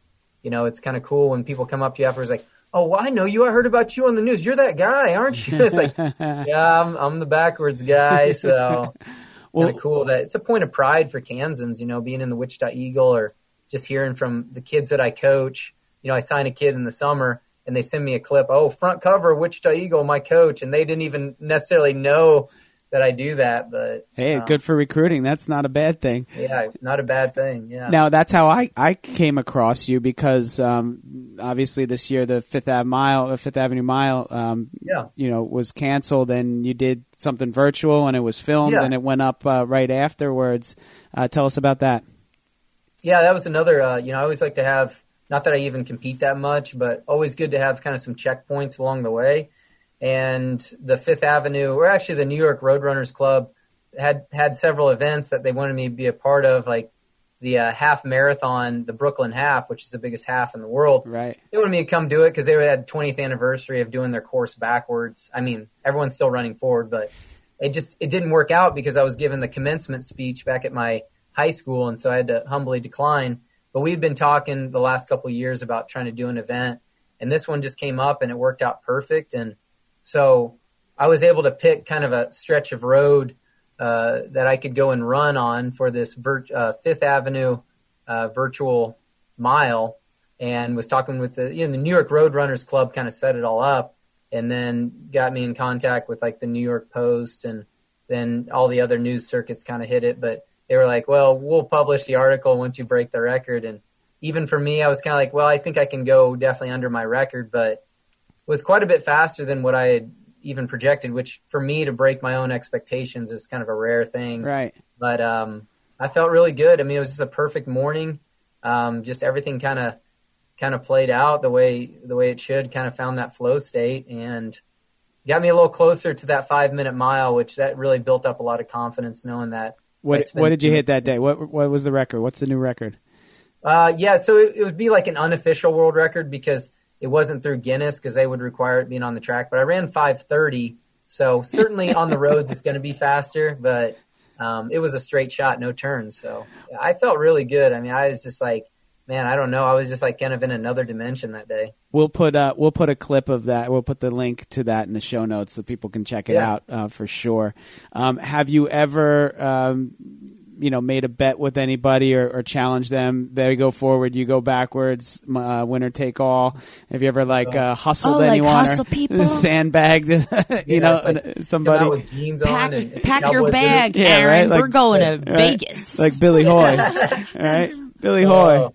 you know, it's kind of cool when people come up to you afterwards like, Oh, well, I know you. I heard about you on the news. You're that guy, aren't you? It's like, yeah, I'm, I'm the backwards guy. So Well- kind of cool that it's a point of pride for Kansans, you know, being in the Wichita Eagle or just hearing from the kids that I coach. You know, I sign a kid in the summer and they send me a clip. Oh, front cover Wichita Eagle, my coach, and they didn't even necessarily know that I do that. But Hey, um, good for recruiting. That's not a bad thing. yeah, not a bad thing. Yeah. Now that's how I, I came across you because um, obviously this year the Fifth Ave Mile, uh, Fifth Avenue Mile, um, Yeah. you know, was canceled, and you did something virtual, and it was filmed, Yeah. and it went up uh, right afterwards. Uh, tell us about that. Yeah, that was another. Uh, you know, I always like to have. Not that I even compete that much, but always good to have kind of some checkpoints along the way. And the Fifth Avenue, or actually the New York Roadrunners Club, had had several events that they wanted me to be a part of, like the uh, half marathon, the Brooklyn Half, which is the biggest half in the world. Right. They wanted me to come do it because they had 20th anniversary of doing their course backwards. I mean, everyone's still running forward, but it just it didn't work out because I was given the commencement speech back at my high school, and so I had to humbly decline. But we've been talking the last couple years about trying to do an event, and this one just came up, and it worked out perfect. And so I was able to pick kind of a stretch of road uh, that I could go and run on for this uh, Fifth Avenue uh, virtual mile, and was talking with the you know the New York Roadrunners Club kind of set it all up, and then got me in contact with like the New York Post, and then all the other news circuits kind of hit it, but they were like, well, we'll publish the article once you break the record, and even for me, I was kind of like, well, I think I can go definitely under my record, but it was quite a bit faster than what I had even projected, which for me to break my own expectations is kind of a rare thing. Right. But um, I felt really good. I mean, it was just a perfect morning. Um, just everything kind of kind of played out the way the way it should. Kind of found that flow state and got me a little closer to that five minute mile, which that really built up a lot of confidence knowing that. What What did you hit that day? What What was the record? What's the new record? Uh, yeah, so it, it would be like an unofficial world record because it wasn't through Guinness because they would require it being on the track. But I ran 5:30, So certainly on the roads, it's going to be faster, but um, it was a straight shot, no turns. So I felt really good. I mean, I was just like, man, I don't know. I was just like kind of in another dimension that day. We'll put uh, we'll put a clip of that. We'll put the link to that in the show notes so people can check it Yeah. out uh, for sure. Um, have you ever um, you know made a bet with anybody or, or challenged them? They go forward, you go backwards. Uh, winner take all. Have you ever like uh, hustled Oh, like hustle or people? sandbagged you Yeah, know like, Come out somebody? with jeans Pack, on and, and pack your cowboy boots. bag, Yeah, Aaron. right? Like- We're going to Right? Vegas. Like Billy Hoyle, all right? Billy Hoyle.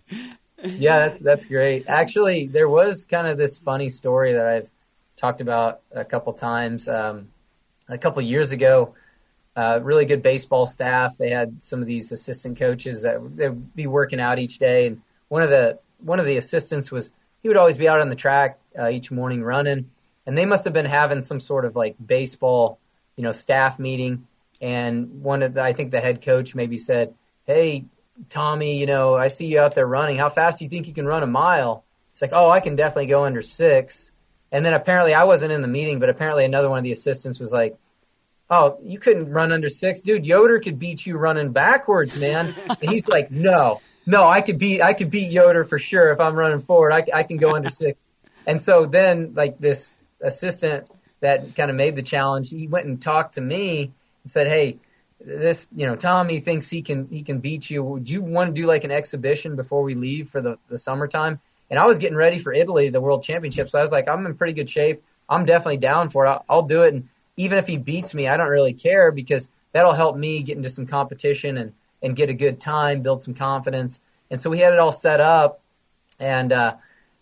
Yeah, that's that's great. Actually, there was kind of this funny story that I've talked about a couple times. Um, a couple years ago, uh, really good baseball staff. They had some of these assistant coaches that they'd be working out each day, and one of the one of the assistants was he would always be out on the track uh, each morning running, and they must have been having some sort of like baseball, you know, staff meeting. And one of the, I think the head coach maybe said, "Hey, Tommy, you know, I see you out there running. How fast do you think you can run a mile?" It's like, "Oh, I can definitely go under six. And then apparently I wasn't in the meeting, but apparently another one of the assistants was like, "Oh, you couldn't run under six, dude. Yoder could beat you running backwards, man." and he's like, "No, no, I could beat I could beat Yoder for sure if I'm running forward. I, I can go under six. And so then like this assistant that kind of made the challenge, he went and talked to me and said, "Hey, this, you know, Tommy thinks he can he can beat you. Would you want to do like an exhibition before we leave for the the summertime?" And I was getting ready for Italy, the World Championship, so I was like, "I'm in pretty good shape. I'm definitely down for it. I'll, I'll do it." And even if he beats me, I don't really care because that'll help me get into some competition and and get a good time, build some confidence. And so we had it all set up, and uh,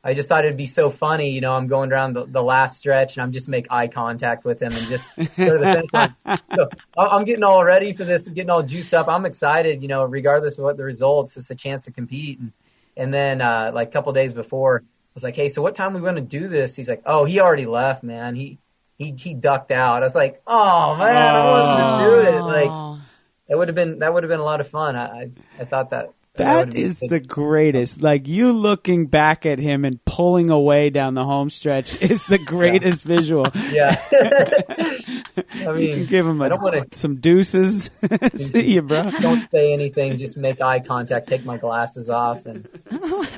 I just thought it'd be so funny. You know, I'm going around the, the last stretch and I'm just make eye contact with him and just go to the finish line. So I'm getting all ready for this, getting all juiced up. I'm excited. You know, regardless of what the results, it's a chance to compete. And and then uh, like a couple days before, I was like, hey, so what time we going to do this? He's like, oh, he already left, man. He he he ducked out. I was like, oh man, I wanted to do it. Like Oh. that would have been that would have been a lot of fun. I I, I thought that. That is the greatest. Like you looking back at him and pulling away down the home stretch is the greatest visual. yeah. I mean, Give him I a, don't want to some deuces. See you, bro. don't say anything, just make eye contact, take my glasses off, and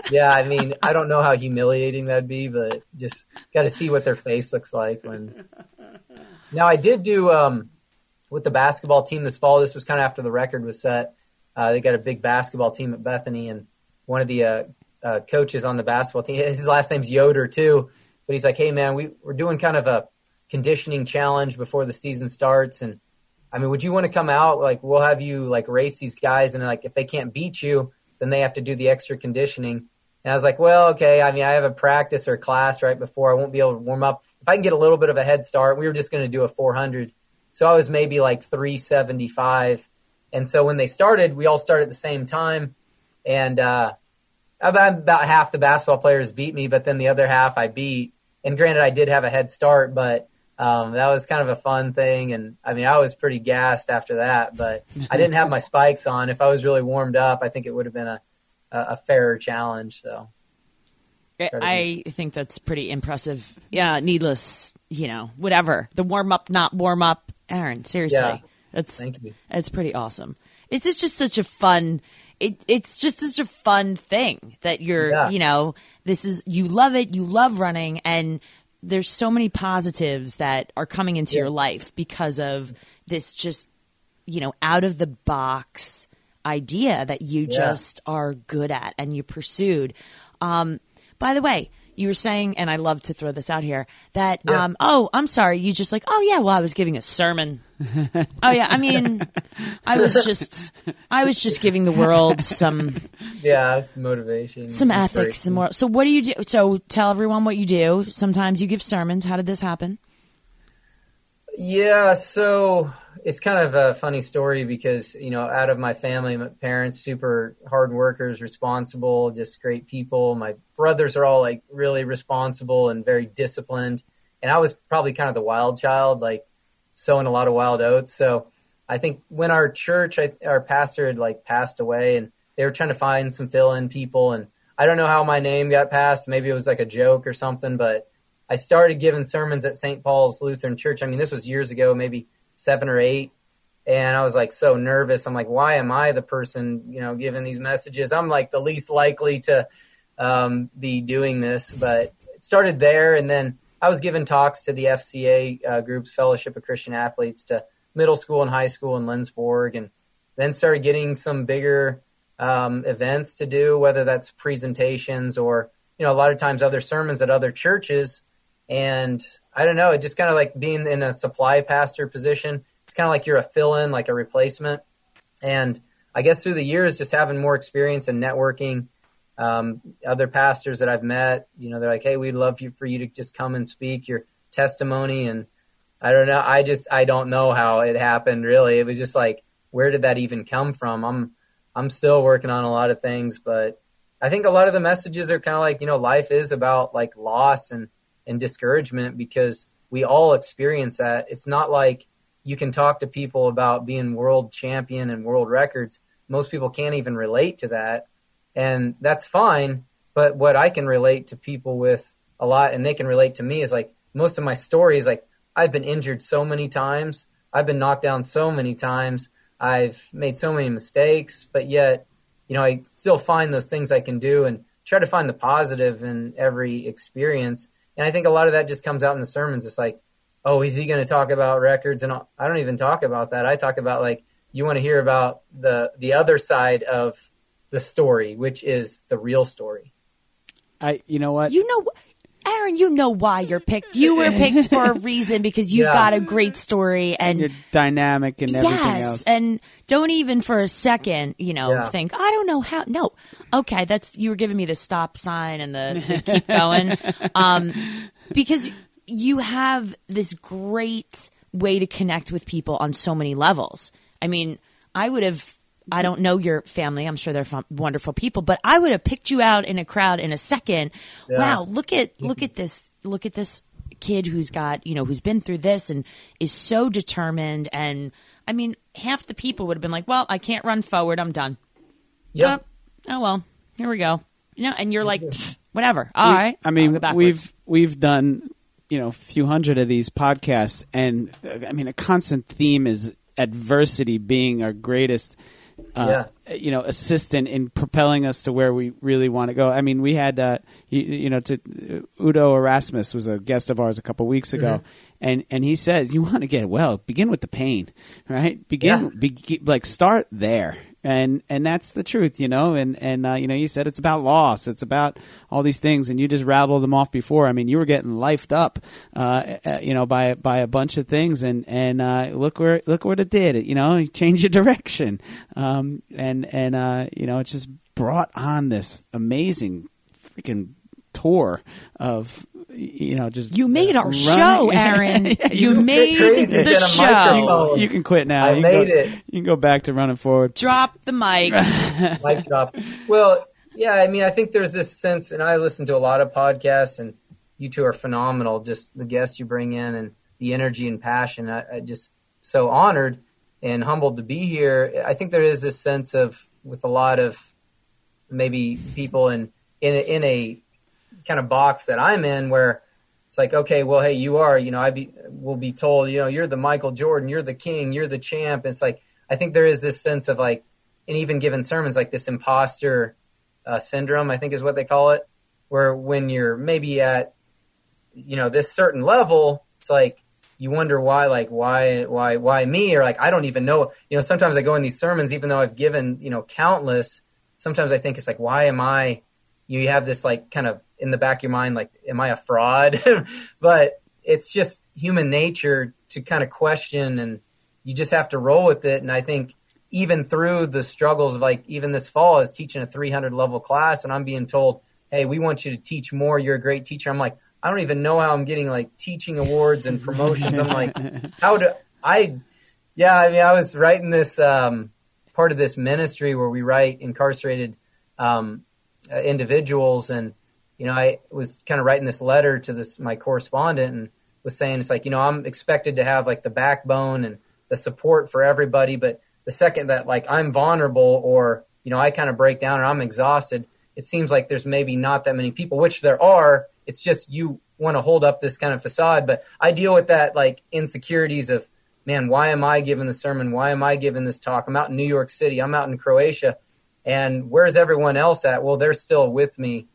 yeah, I mean, I don't know how humiliating that'd be, but just got to see what their face looks like when. Now, I did do um, with the basketball team this fall. This was kind of after the record was set. Uh, they got a big basketball team at Bethany, and one of the uh, uh, coaches on the basketball team, his last name's Yoder too, but he's like, "Hey, man, we we're doing kind of a conditioning challenge before the season starts, and I mean, would you want to come out? Like, we'll have you like race these guys, and like if they can't beat you, then they have to do the extra conditioning." And I was like, "Well, okay. I mean, I have a practice or class right before. I won't be able to warm up. If I can get a little bit of a head start, we were just going to do a 400, so I was maybe like 375." And so when they started, we all started at the same time, and uh, about, about half the basketball players beat me, but then the other half I beat. And granted, I did have a head start, but um, that was kind of a fun thing. And I mean, I was pretty gassed after that, but I didn't have my spikes on. If I was really warmed up, I think it would have been a, a, fairer challenge. So I I think that's pretty impressive. Yeah, needless, you know, whatever. The warm up, not warm up. Aaron, seriously. Yeah. That's Thank you. That's pretty awesome. It's just, just such a fun it it's just such a fun thing that you're Yeah. you know, this is you love it, you love running and there's so many positives that are coming into your life because of this just you know, out of the box idea that you Yeah. just are good at and you pursued. Um, by the way, you were saying, and I love to throw this out here, that, Yeah. um, oh, I'm sorry, you just like, oh yeah, well, I was giving a sermon. oh yeah, I mean, I was just, I was just giving the world some, yeah, it's motivation, some ethics some more. So what do you do? So tell everyone what you do. Sometimes you give sermons. How did this happen? Yeah, so it's kind of a funny story because you know, out of my family, my parents super hard workers, responsible, just great people. My brothers are all like really responsible and very disciplined, and I was probably kind of the wild child, like sowing a lot of wild oats. So I think when our church, I, our pastor had like passed away, and they were trying to find some fill-in people, and I don't know how my name got passed. Maybe it was like a joke or something, but I started giving sermons at St. Paul's Lutheran Church. I mean, this was years ago, maybe seven or eight. And I was like so nervous. I'm like, why am I the person, you know, giving these messages? I'm like the least likely to um, be doing this. But it started there. And then I was giving talks to the FCA uh, groups, Fellowship of Christian Athletes, to middle school and high school in Lindsborg. And then started getting some bigger um, events to do, whether that's presentations or, you know, a lot of times other sermons at other churches. And I don't know, it just kind of like being in a supply pastor position it's kind of like you're a fill in, like a replacement. And I guess through the years, just having more experience and networking, um, other pastors that I've met, you know, they're like, "Hey, we'd love you for you to just come and speak your testimony." And I don't know, I just I don't know how it happened. Really, it was just like, where did that even come from? I'm I'm still working on a lot of things, but I think a lot of the messages are kind of like, you know, life is about like loss and and discouragement because we all experience that. It's not like you can talk to people about being world champion and world records. Most people can't even relate to that. And that's fine. But what I can relate to people with a lot and they can relate to me is like most of my stories, like I've been injured so many times. I've been knocked down so many times. I've made so many mistakes, but yet, you know, I still find those things I can do and try to find the positive in every experience. And I think a lot of that just comes out in the sermons. It's like, oh, is he going to talk about records? And I don't even talk about that. I talk about like you want to hear about the the other side of the story, which is the real story. I, you know what? You know, Aaron, you know why you're picked. You were picked for a reason because you've yeah. got a great story and, and, you're dynamic and everything yes, else. And don't even for a second, you know, yeah. think I don't know how. No, okay, that's you were giving me the stop sign and the, the keep going, um, because you have this great way to connect with people on so many levels. I mean, I would have I don't know your family. I'm sure they're fun, wonderful people, but I would have picked you out in a crowd in a second. Yeah. Wow, look at look at this. Look at this kid who's got, you know, who's been through this and is so determined and I mean, half the people would have been like, "Well, I can't run forward. I'm done." Yep. Oh, well, here we go. You know, and you're like, whatever. All we, right. I mean, we've we've done you know, a few hundred of these podcasts, and I mean, a constant theme is adversity being our greatest. Uh, yeah. you know, assistant in propelling us to where we really want to go. I mean, we had, uh, you, you, know, to, uh, Udo Erasmus was a guest of ours a couple weeks ago, mm-hmm. And and he says you want to get well, begin with the pain, right? Begin, yeah. be, like start there, and and that's the truth, you know. And and uh, you know, you said it's about loss, it's about all these things, and you just rattled them off before. I mean, you were getting lifed up, uh, uh, you know, by by a bunch of things, and and uh, look where look what it did. You know, you changed your direction, um, and and uh, you know, it just brought on this amazing freaking tour of you know, just you made our running. show, Aaron. yeah, you, you made the show. You can quit now. I you made go, it. You can go back to running forward. Drop the mic. mic drop. Well, yeah. I mean, I think there's this sense, and I listen to a lot of podcasts, and you two are phenomenal. Just the guests you bring in, and the energy and passion. I, I just so honored and humbled to be here. I think there is this sense of with a lot of maybe people in in a, in a kind of box that I'm in where it's like, okay, well, hey, you are, you know, I be will be told, you know, you're the Michael Jordan, you're the king, you're the champ. It's like I think there is this sense of like, and even given sermons like this imposter uh, syndrome, I think is what they call it, where when you're maybe at, you know, this certain level, it's like you wonder why, like why, why, why me, or like I don't even know. You know, sometimes I go in these sermons, even though I've given, you know, countless. Sometimes I think it's like, why am I? You have this like kind of in the back of your mind, like, am I a fraud? but it's just human nature to kind of question and you just have to roll with it. And I think even through the struggles of like, even this fall is teaching a 300 level class and I'm being told, Hey, we want you to teach more. You're a great teacher. I'm like, I don't even know how I'm getting like teaching awards and promotions. I'm like, how do I, yeah, I mean, I was writing this, um, part of this ministry where we write incarcerated, um, uh, individuals and, you know, I was kind of writing this letter to this my correspondent and was saying it's like, you know, I'm expected to have like the backbone and the support for everybody, but the second that like I'm vulnerable or you know I kind of break down or I'm exhausted, it seems like there's maybe not that many people, which there are. It's just you want to hold up this kind of facade, but I deal with that like insecurities of, man, why am I giving the sermon? Why am I giving this talk? I'm out in New York City. I'm out in Croatia. And where's everyone else at? Well, they're still with me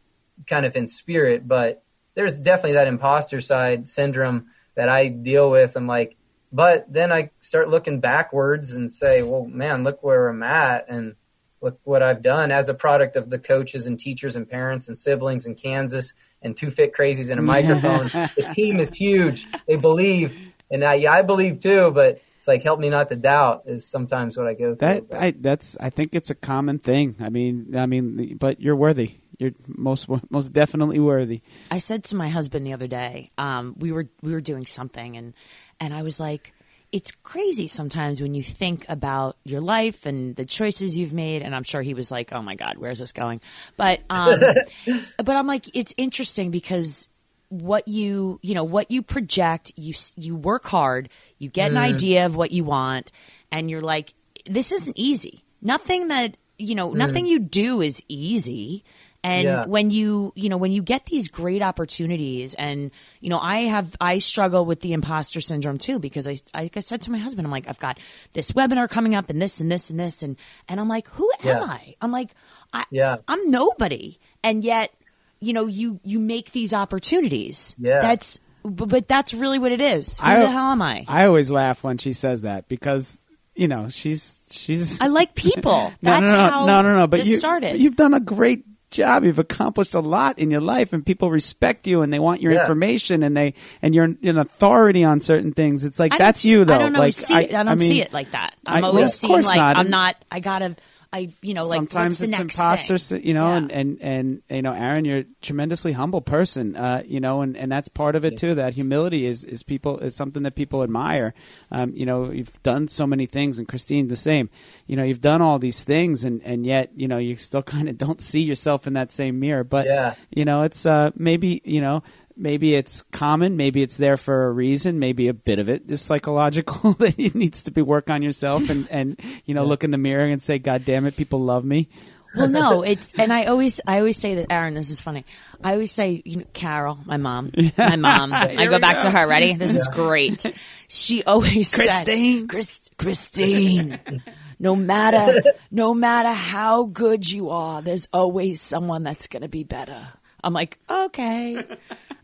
kind of in spirit, but there's definitely that imposter side syndrome that I deal with. I'm like, but then I start looking backwards and say, well, man, look where I'm at and look what I've done as a product of the coaches and teachers and parents and siblings in Kansas and two fit crazies and a microphone. the team is huge. They believe, and I, yeah, I believe too. But it's like help me not to doubt is sometimes what I go through. That I, that's I think it's a common thing. I mean, I mean, but you're worthy. You're most most definitely worthy. I said to my husband the other day, um, we were we were doing something, and and I was like, it's crazy sometimes when you think about your life and the choices you've made. And I'm sure he was like, "Oh my God, where's this going?" But um, but I'm like, it's interesting because what you you know what you project, you you work hard, you get mm. an idea of what you want, and you're like, this isn't easy. Nothing that you know, mm. nothing you do is easy. And yeah. when you, you know, when you get these great opportunities and, you know, I have, I struggle with the imposter syndrome too, because I, like I said to my husband, I'm like, I've got this webinar coming up and this and this and this. And, and I'm like, who am yeah. I? I'm like, I, yeah. I'm nobody. And yet, you know, you, you make these opportunities. Yeah. That's, but, but that's really what it is. Who I, the hell am I? I always laugh when she says that because you know she's she's I like people. no, That's no, no, how no, no, no. But you started. You've done a great job. You've accomplished a lot in your life, and people respect you, and they want your yeah. information, and they and you're an authority on certain things. It's like that's you, though. I don't like, see it. I, I don't I mean, see it like that. I'm always well, seeing like not. I'm not. I gotta I, you know, like sometimes it's imposter, thing? you know, yeah. and, and, and, you know, Aaron, you're a tremendously humble person, uh, you know, and, and that's part of it too. That humility is, is people, is something that people admire. Um, you know, you've done so many things and Christine the same, you know, you've done all these things and, and yet, you know, you still kind of don't see yourself in that same mirror. But, yeah. you know, it's, uh, maybe, you know, maybe it's common, maybe it's there for a reason, maybe a bit of it is psychological that it needs to be work on yourself and, and you know, yeah. look in the mirror and say, God damn it, people love me. Well, no, it's and I always I always say that Aaron. This is funny. I always say, you know, Carol, my mom, my mom. I go back go. to her. Ready? This is great. She always Christine, said, Christ, Christine. No matter no matter how good you are, there's always someone that's going to be better. I'm like, okay.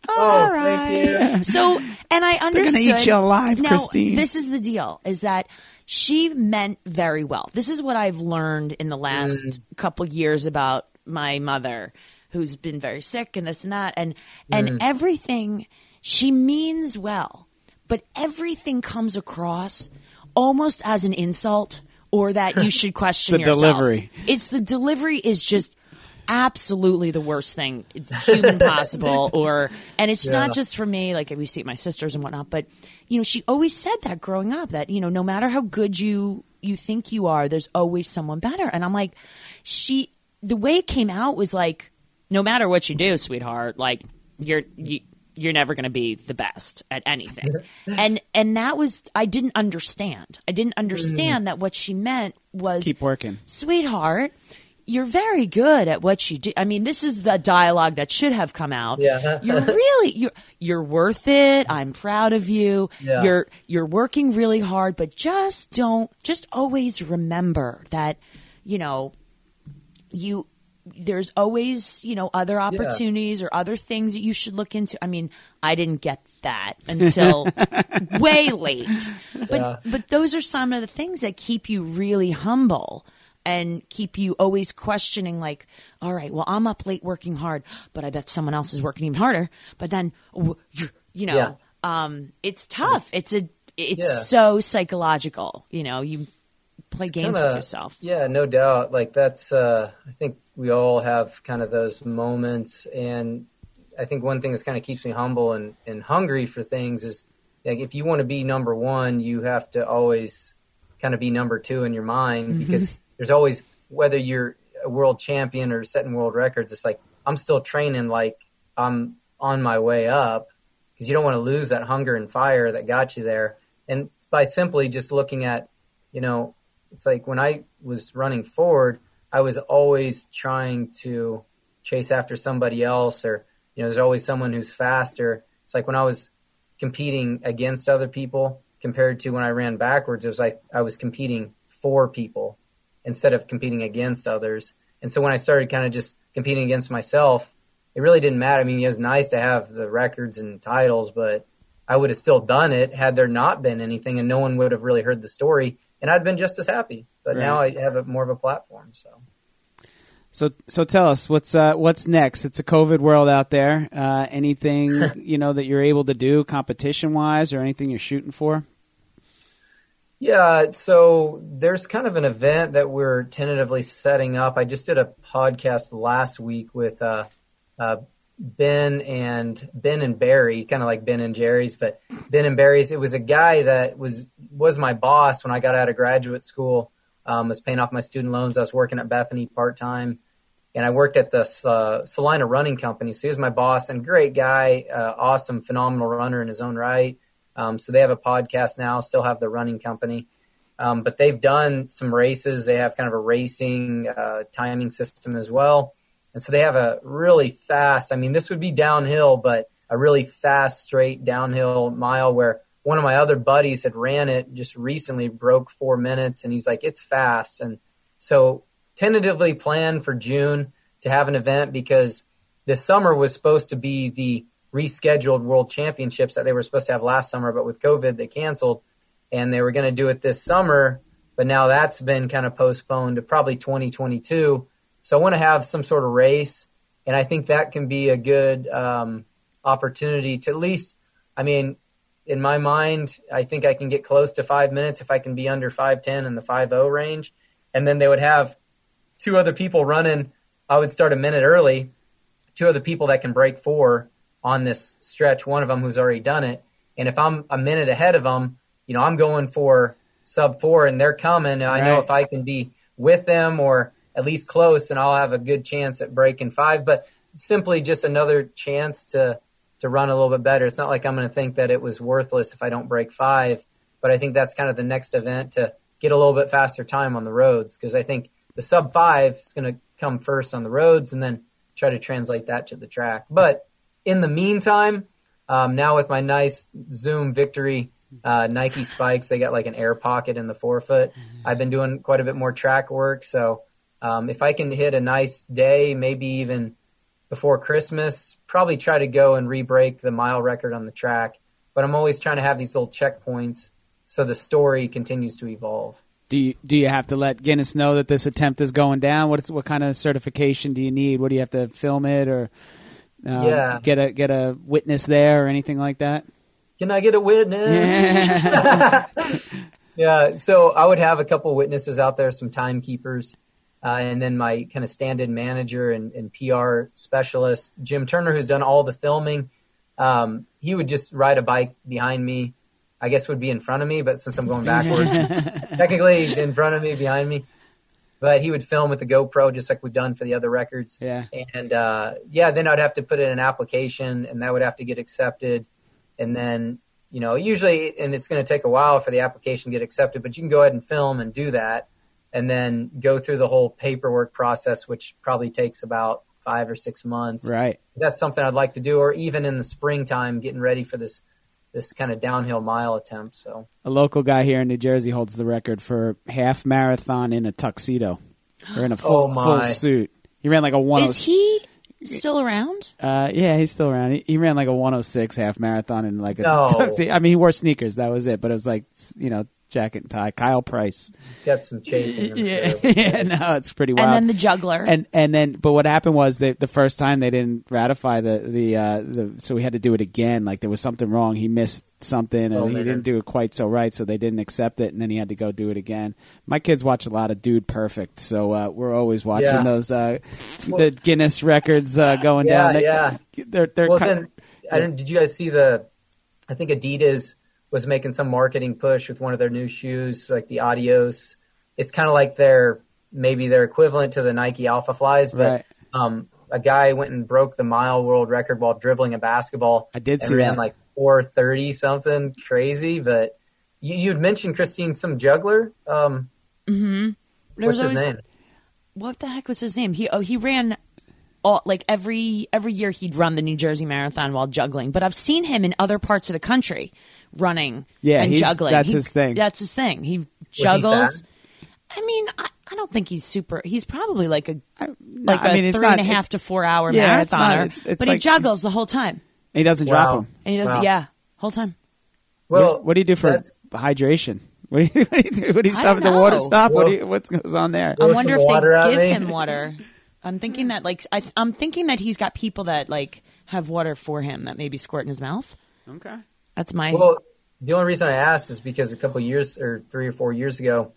Oh, All right. So, and I understood. They're going to eat you alive, now, Christine. This is the deal: is that she meant very well. This is what I've learned in the last mm. couple years about my mother, who's been very sick and this and that, and and mm. everything. She means well, but everything comes across almost as an insult or that you should question the yourself. delivery. It's the delivery is just absolutely the worst thing human possible or and it's yeah. not just for me like we see my sisters and whatnot but you know she always said that growing up that you know no matter how good you you think you are there's always someone better and i'm like she the way it came out was like no matter what you do sweetheart like you're you, you're never going to be the best at anything and and that was i didn't understand i didn't understand mm. that what she meant was keep working sweetheart you're very good at what you do. I mean, this is the dialogue that should have come out. Yeah. you're really you're you're worth it. I'm proud of you. Yeah. You're you're working really hard, but just don't just always remember that, you know, you there's always, you know, other opportunities yeah. or other things that you should look into. I mean, I didn't get that until way late. But yeah. but those are some of the things that keep you really humble and keep you always questioning like all right well i'm up late working hard but i bet someone else is working even harder but then you're, know yeah. um, it's tough it's a it's yeah. so psychological you know you play it's games kinda, with yourself yeah no doubt like that's uh, i think we all have kind of those moments and i think one thing that kind of keeps me humble and, and hungry for things is like if you want to be number one you have to always kind of be number two in your mind mm-hmm. because there's always whether you're a world champion or setting world records. It's like I'm still training like I'm on my way up because you don't want to lose that hunger and fire that got you there. And by simply just looking at, you know, it's like when I was running forward, I was always trying to chase after somebody else or you know, there's always someone who's faster. It's like when I was competing against other people compared to when I ran backwards, it was like I was competing for people instead of competing against others. And so when I started kind of just competing against myself, it really didn't matter. I mean, it was nice to have the records and titles, but I would have still done it had there not been anything and no one would have really heard the story and I'd been just as happy. But right. now I have a, more of a platform, so. So, so tell us what's uh, what's next. It's a COVID world out there. Uh, anything you know that you're able to do competition wise, or anything you're shooting for? Yeah, so there's kind of an event that we're tentatively setting up. I just did a podcast last week with uh, uh, Ben and Ben and Barry, kind of like Ben and Jerry's, but Ben and Barry's. It was a guy that was was my boss when I got out of graduate school. Um, was paying off my student loans. I was working at Bethany part time, and I worked at the uh, Salina Running Company. So he was my boss and great guy, uh, awesome, phenomenal runner in his own right. Um, so they have a podcast now, still have the running company. Um, but they've done some races. They have kind of a racing uh, timing system as well. And so they have a really fast, I mean, this would be downhill, but a really fast, straight downhill mile where one of my other buddies had ran it just recently, broke four minutes, and he's like, it's fast. And so tentatively planned for June to have an event because this summer was supposed to be the rescheduled world championships that they were supposed to have last summer, but with COVID, they canceled and they were going to do it this summer. But now that's been kind of postponed to probably 2022. So I want to have some sort of race. And I think that can be a good um, opportunity to at least, I mean, in my mind, I think I can get close to five minutes if I can be under 5'10 in the 5'0 range. And then they would have two other people running. I would start a minute early, two other people that can break four on this stretch, one of them who's already done it. And if I'm a minute ahead of them, you know, I'm going for sub four and they're coming. And I know if I can be with them or at least close, and I'll have a good chance at breaking five. But simply just another chance to to run a little bit better. It's not like I'm going to think that it was worthless if I don't break five, but I think that's kind of the next event to get a little bit faster time on the roads because I think the sub five is going to come first on the roads and then try to translate that to the track. But in the meantime, um, now with my nice Zoom Victory uh, Nike spikes, they got like an air pocket in the forefoot. I've been doing quite a bit more track work, so um, if I can hit a nice day, maybe even before Christmas, probably try to go and re-break the mile record on the track. But I'm always trying to have these little checkpoints so the story continues to evolve. Do you do you have to let Guinness know that this attempt is going down? What what kind of certification do you need? What do you have to film it or um, yeah. get a get a witness there or anything like that? Can I get a witness? Yeah. yeah. So I would have a couple witnesses out there, some timekeepers, uh, and then my kind of stand-in manager and, and, PR specialist, Jim Turner, who's done all the filming. Um, he would just ride a bike behind me. I guess would be in front of me, but since I'm going backwards, technically in front of me, behind me but he would film with the GoPro just like we've done for the other records. Yeah. And uh, yeah, then I'd have to put in an application, and that would have to get accepted, and then you know usually, and it's going to take a while for the application to get accepted, but you can go ahead and film and do that, and then go through the whole paperwork process, which probably takes about five or six months. Right. That's something I'd like to do, or even in the springtime, getting ready for this this kind of downhill mile attempt. So a local guy here in New Jersey holds the record for half marathon in a tuxedo or in a full oh full suit. He ran like a one. Is he still around? Uh, yeah, he's still around. He, he, ran like a 106 half marathon in like a no. tuxedo. I mean, he wore sneakers. That was it. But it was like you know jacket and tie. Kyle Price. Got some chasing. yeah, yeah, no, it's pretty wild. And then the juggler. And and then, but what happened was that the first time they didn't ratify the the uh, the, so we had to do it again. Like there was something wrong. He missed something, and oh, he didn't do it quite so right, so they didn't accept it, and then he had to go do it again. My kids watch a lot of Dude Perfect, so uh, we're always watching yeah. those uh, the Guinness records uh, going yeah, down. They, yeah, they're they're. Well, kind then, I didn't. Did you guys see the? I think Adidas was making some marketing push with one of their new shoes, like the Adios. It's kind of like their maybe their equivalent to the Nike Alpha Flies, but right. um, a guy went and broke the mile world record while dribbling a basketball. I did and see ran that. like four thirty something crazy. But you, you had mentioned Christine, some juggler. Um, mm-hmm. What's his always, name? What the heck was his name? He oh he ran all like every every year he'd run the New Jersey Marathon while juggling. But I've seen him in other parts of the country running Yeah, and juggling. that's He- his thing. That's his thing. He he juggles. fat? I mean, I, I don't think he's super. He's probably like a No, like a I mean, it's three not- and a half to four hour Yeah, it's not- it's- it's but he juggles the whole time, He doesn't Wow. drop him. and he does Wow. yeah, whole time. Well, what, what do you do for hydration? What do you, what do you do? What do you stop at the water know. stop? what do you, what goes on there? I wonder if they give me. him water. I'm thinking that like I, I'm thinking that he's got people that like have water for him that maybe squirt in his mouth. Okay. That's my Well, the only reason I asked is because a couple years or three or four years ago,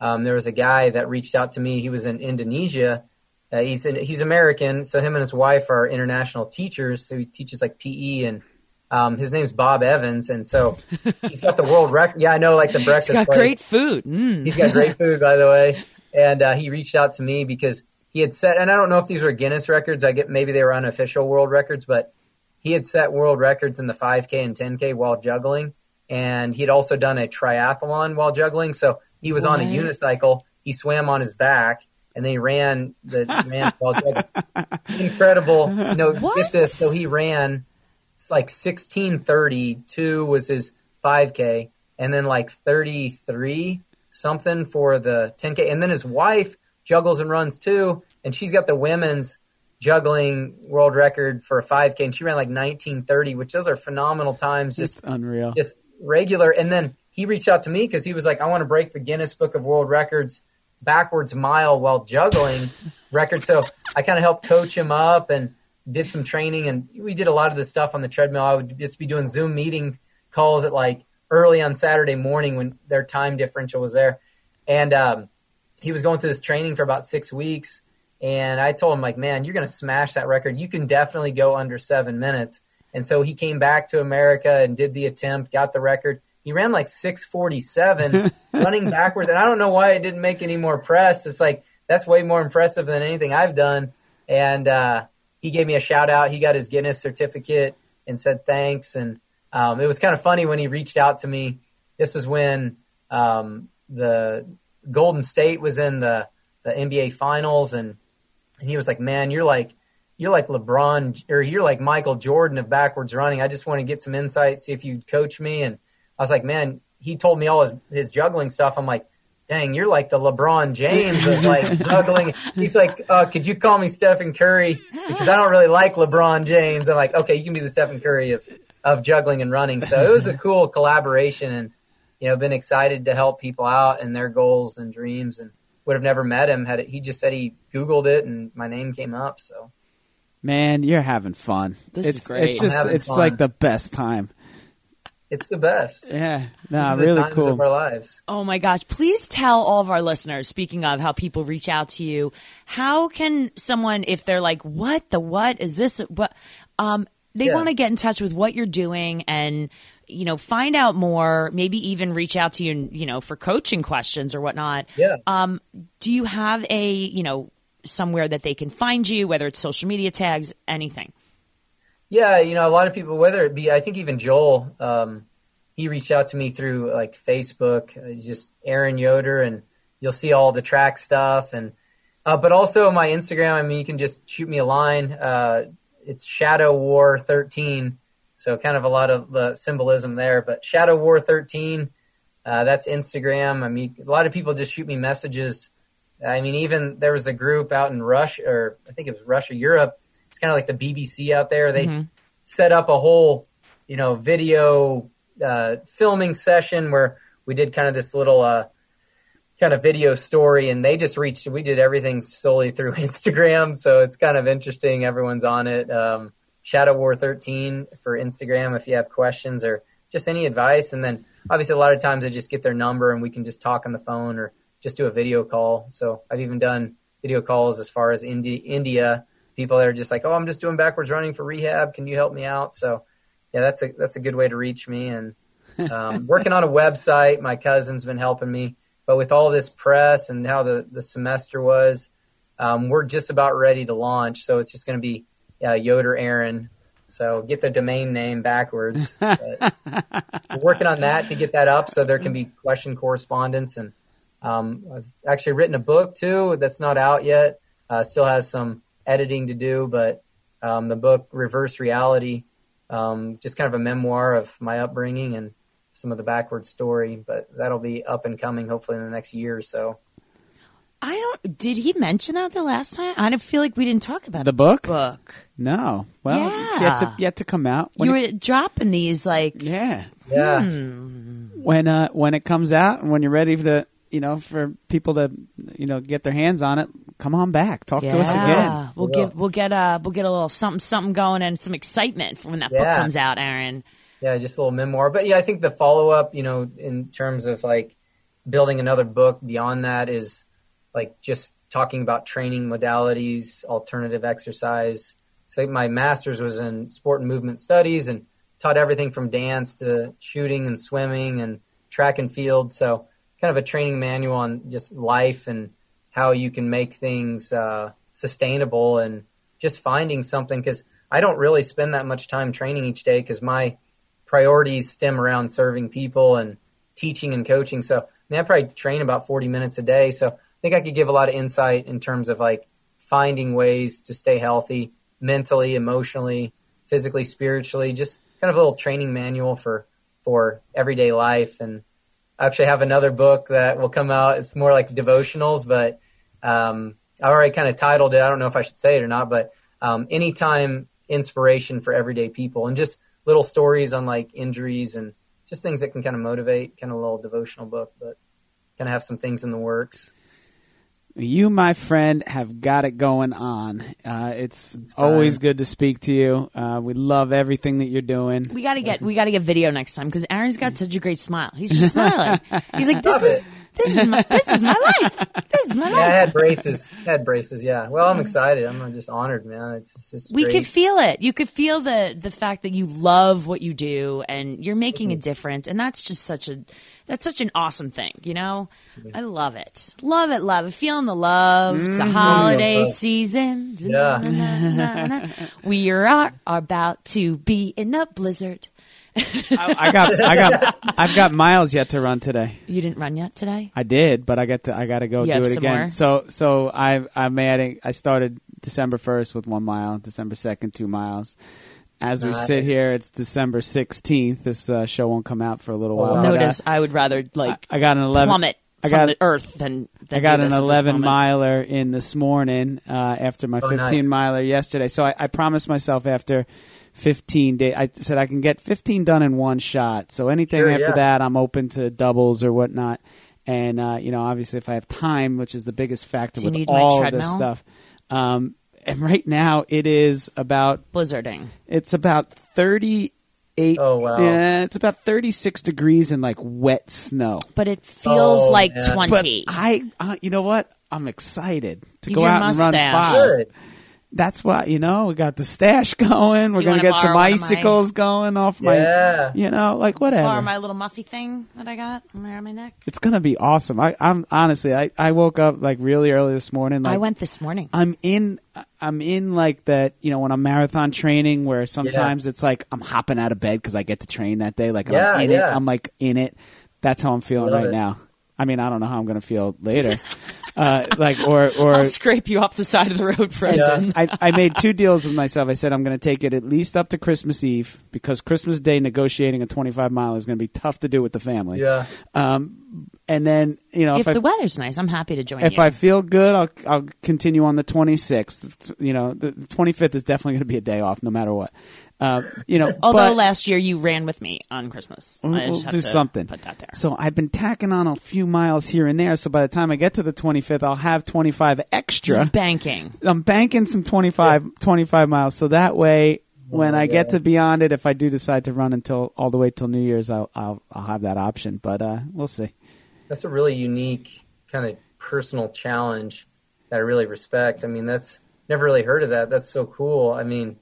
um, there was a guy that reached out to me. He was in Indonesia. Uh, he's in, he's American, so him and his wife are international teachers. So he teaches like PE, and um, his name's Bob Evans, and so he's got the world record. Yeah, I know, like the breakfast. He's got place. great food. Mm. He's got great food, by the way. And uh, he reached out to me because he had set, and I don't know if these were Guinness records. I get maybe they were unofficial world records, but he had set world records in the 5K and 10K while juggling, and he'd also done a triathlon while juggling. So he was on a unicycle. He swam on his back, and then he ran the ran while juggling. Incredible, you know. What? Get this. So he ran. It's like 1632 was his 5K, and then like 33 something for the 10K. And then his wife juggles and runs too, and she's got the women's juggling world record for a 5K, and she ran like 1930, which those are phenomenal times. Just It's unreal. just regular. And then he reached out to me because he was like, I want to break the Guinness Book of World Records backwards mile while juggling record. So I kind of helped coach him up and did some training. And we did a lot of the stuff on the treadmill. I would just be doing Zoom meeting calls at like early on Saturday morning when their time differential was there. And um, he was going through this training for about six weeks. And I told him, like, man, you're going to smash that record. You can definitely go under seven minutes. And so he came back to America and did the attempt, got the record. He ran like 647 running backwards. And I don't know why it didn't make any more press. It's like, that's way more impressive than anything I've done. And uh, he gave me a shout out. He got his Guinness certificate and said thanks. And um, it was kind of funny when he reached out to me. This was when um, the Golden State was in the, the NBA finals. And, and he was like, man, you're like, you're like LeBron or you're like Michael Jordan of backwards running. I just want to get some insight, see if you'd coach me. And I was like, man, he told me all his, his juggling stuff. I'm like, dang, you're like the LeBron James of like juggling. He's like, uh, could you call me Stephen Curry? Because I don't really like LeBron James. I'm like, okay, you can be the Stephen Curry of, of juggling and running. So it was a cool collaboration and, you know, been excited to help people out and their goals and dreams and would have never met him had it, he just said he Googled it and my name came up. So Man, you're having fun. This it's, is great. It's just, it's fun. like the best time. it's the best. Yeah. These No, are really times cool. of our lives. Oh my gosh. Please tell all of our listeners, speaking of how people reach out to you, how can someone, if they're like, what the what is this? What, um, they Yeah. want to get in touch with what you're doing and, you know, find out more, maybe even reach out to you, you know, for coaching questions or whatnot. Yeah. Um, do you have a, you know, somewhere that they can find you, whether it's social media tags, anything? Yeah, you know, a lot of people, whether it be, I think even Joel, um, he reached out to me through like Facebook, uh, just Aaron Yoder, and you'll see all the track stuff, and uh, but also my Instagram. I mean, you can just shoot me a line. Uh, it's Shadow War thirteen, so kind of a lot of the symbolism there. But Shadow War thirteen, uh, that's Instagram. I mean, a lot of people just shoot me messages. I mean, even there was a group out in Russia, or I think it was Russia, Europe. It's kind of like the BBC out there. They set up a whole, you know, video uh, filming session where we did kind of this little uh, kind of video story, and they just reached. We did everything solely through Instagram, so it's kind of interesting. Everyone's on it. Um, Shadow War 13 for Instagram if you have questions or just any advice, and then obviously a lot of times I just get their number and we can just talk on the phone or just do a video call. So I've even done video calls as far as Indi- India. People that are just like, oh, I'm just doing backwards running for rehab. Can you help me out? So yeah, that's a that's a good way to reach me. And um, working on a website, my cousin's been helping me. But with all this press and how the the semester was, um, we're just about ready to launch. So it's just going to be uh, Yoder Aaron. So get the domain name backwards. We're working on that to get that up so there can be question correspondence. And um, I've actually written a book too that's not out yet. Uh, still has some editing to do, but um, the book Reverse Reality, um, just kind of a memoir of my upbringing and some of the backward story. But that'll be up and coming hopefully in the next year or so. I don't. Did he mention that the last time? I don't feel like we didn't talk about The book? Book. No. Well, it's yet to yet to come out. When you it- were dropping these like. yeah. Yeah. When uh when it comes out and when you're ready for the you know for people to you know get their hands on it, come on back. Talk to us again. We'll We give will. we'll get a we'll get a little something something going and some excitement for when that book comes out, Aaron. Yeah, just a little memoir. But yeah, I think the follow up, you know, in terms of like building another book beyond that is like just talking about training modalities, alternative exercise. So my master's was in sport and movement studies and taught everything from dance to shooting and swimming and track and field. So kind of a training manual on just life and how you can make things uh, sustainable and just finding something because I don't really spend that much time training each day because my priorities stem around serving people and teaching and coaching. So I mean, I probably train about 40 minutes a day. So think I could give a lot of insight in terms of like finding ways to stay healthy mentally, emotionally, physically, spiritually, just kind of a little training manual for, for everyday life. And I actually have another book that will come out. It's more like devotionals, but, um, I already kind of titled it. I don't know if I should say it or not, but, um, anytime inspiration for everyday people and just little stories on like injuries and just things that can kind of motivate, kind of a little devotional book, but kind of have some things in the works. You, my friend, have got it going on. Uh, it's always good to speak to you. Uh, we love everything that you're doing. We gotta get we gotta get video next time because Aaron's got such a great smile. He's just smiling. He's like, this Love is it. this is my this is my life. This is my Yeah, I had braces. I had braces. Yeah. Well, I'm excited. I'm just honored, man. It's just We great. could feel it. You could feel the the fact that you love what you do and you're making a difference, and that's just such a that's such an awesome thing. You know, I love it, love it, love it. Feeling the love. It's a mm. holiday love. season. Yeah. Na, na, na, na. We are, are about to be in a blizzard. I, I got, I got, I've got miles yet to run today. You didn't run yet today. I did, but I got to, I got to go You do it again. more? So, so I, I'm adding. I started December first with one mile, December second two miles. As we sit here, it's December sixteenth. This uh, show won't come out for a little Oh, while. wow. but, Notice, I would rather like I, I got an eleven. plummet I from got the earth than, than I got do an this at 11 miler in this morning uh, after my Oh, 15 nice. miler yesterday. So I, I promised myself after 15 days, I said I can get 15 done in one shot. So anything Sure, after yeah. that, I'm open to doubles or whatnot. And uh, you know, obviously, if I have time, which is the biggest factor Do you with need my all of this stuff. Um, and right now, it is about blizzarding. it's about 38. Oh, wow. Yeah, it's about 36 degrees and like wet snow. But it feels Oh, like man. But twenty. I, uh, you know what? I'm excited to You go out your and run five. Good. That's why you know we got the stash going. We're gonna get some borrow one of my- icicles going off my, Yeah. you know, like whatever. Or my little muffy thing that I got around my neck. it's gonna be awesome. I, I'm honestly, I, I woke up like really early this morning. Like, I went this morning. I'm in. I'm in like that. You know, when I'm marathon training, where sometimes it's like I'm hopping out of bed because I get to train that day. Like Yeah, I'm in yeah. it. I'm like in it. That's how I'm feeling Love right it. now. I mean, I don't know how I'm gonna feel later. uh, like or or I'll scrape you off the side of the road, frozen. I, I made two deals with myself. I said I'm going to take it at least up to Christmas Eve because Christmas Day negotiating a 25 mile is going to be tough to do with the family. Yeah. Um, and then you know if if, the I weather's nice, I'm happy to join if you. I feel good, I'll I'll continue on the 26th. You know, the 25th is definitely going to be a day off, no matter what. Uh, you know, Although but- last year you ran with me on Christmas. We'll, I we'll just have do to something. Put that there. So I've been tacking on a few miles here and there. So by the time I get to the 25th, I'll have 25 extra. Just banking. I'm banking some 25, 25 miles. So that way, when I get to beyond it, if I do decide to run until all the way till New Year's, I'll I'll, I'll have that option. But uh, we'll see. That's a really unique kind of personal challenge that I really respect. I mean, that's never really heard of that. That's so cool. I mean,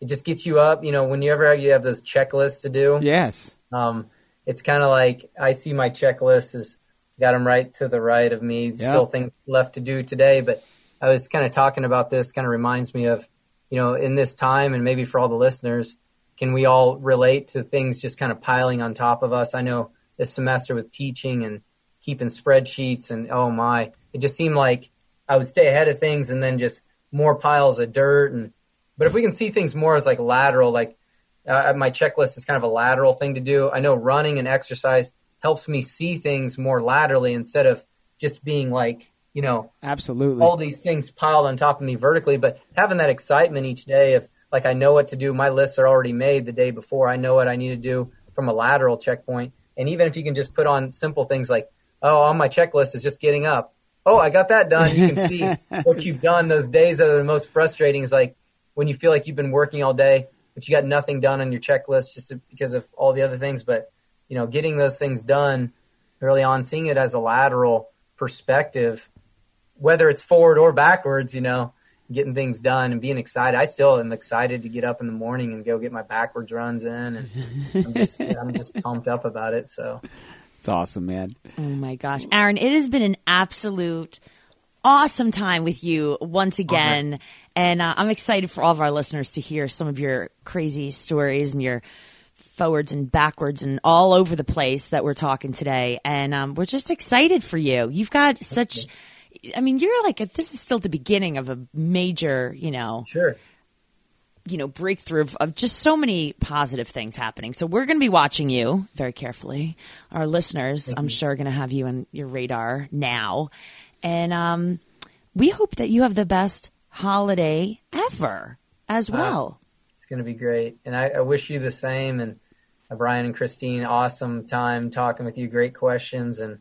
it just gets you up. You know, whenever you have those checklists to do, Yes. um, it's kind of like I see my checklist as got them right to the right of me. Yeah. Still things left to do today, but I was kind of talking about this. Kind of reminds me of, you know, in this time, and maybe for all the listeners, can we all relate to things just kind of piling on top of us? I know this semester with teaching and keeping spreadsheets, and oh my, it just seemed like I would stay ahead of things, and then just more piles of dirt and but if we can see things more as like lateral like uh, my checklist is kind of a lateral thing to do. I know running and exercise helps me see things more laterally instead of just being like you know Absolutely. all these things piled on top of me vertically. But having that excitement each day of like i know what to do. My lists are already made the day before. I know what i need to do from a lateral checkpoint. And even if you can just put on simple things like oh on my checklist is just getting up. Oh i got that done. You can see what you've done those days that are the most frustrating is like when you feel like you've been working all day but you got nothing done on your checklist just because of all the other things but you know getting those things done early on seeing it as a lateral perspective whether it's forward or backwards, you know, getting things done and being excited. I still am excited to get up in the morning and go get my backwards runs in, and I'm just, I'm just pumped up about it. So It's awesome, man. Oh my gosh, Aaron, it has been an absolute awesome time with you once oh, again, and uh, I'm excited for all of our listeners to hear some of your crazy stories and your forwards and backwards and all over the place that we're talking today. And um, we're just excited for you. You've got such. I mean, you're like this is still the beginning of a major, you know, sure, you know, breakthrough of, of just so many positive things happening. So we're going to be watching you very carefully. Our listeners, I'm sure, are going to have you on your radar now, and um, we hope that you have the best holiday ever as well. it's going to be great, and I, I wish you the same. And uh, Brian and Christine, awesome time talking with you. Great questions, and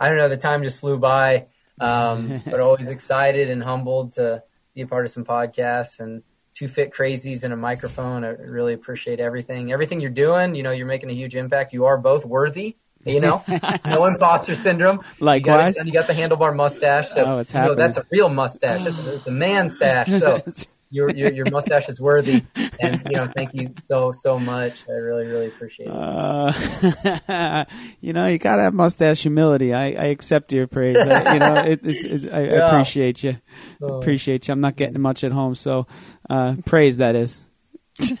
I don't know, the time just flew by. Um, but always excited and humbled to be a part of some podcasts and two fit crazies and a microphone. I really appreciate everything. Everything you're doing, you know, you're making a huge impact. You are both worthy. You know, no imposter syndrome. Likewise. you got, you got the handlebar mustache. So Oh, it's you know, happening. that's a real mustache. A, it's a man stash. So your, your your mustache is worthy. And you know, thank you so so much. I really really appreciate it. Uh, you know, you gotta have mustache humility. I, I accept your praise. I, you know, it, it's it's I Yeah. appreciate you. Oh. Appreciate you. I'm not getting much at home, so uh, praise that is.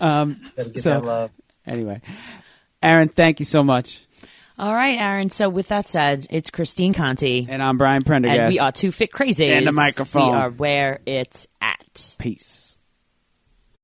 Um, so that love. anyway, Aaron, thank you so much, All right, Aaron. So with that said, it's Christine Conti, and I'm Brian Prendergast. and we are two fit crazy. And the microphone. We are where it's at. Peace.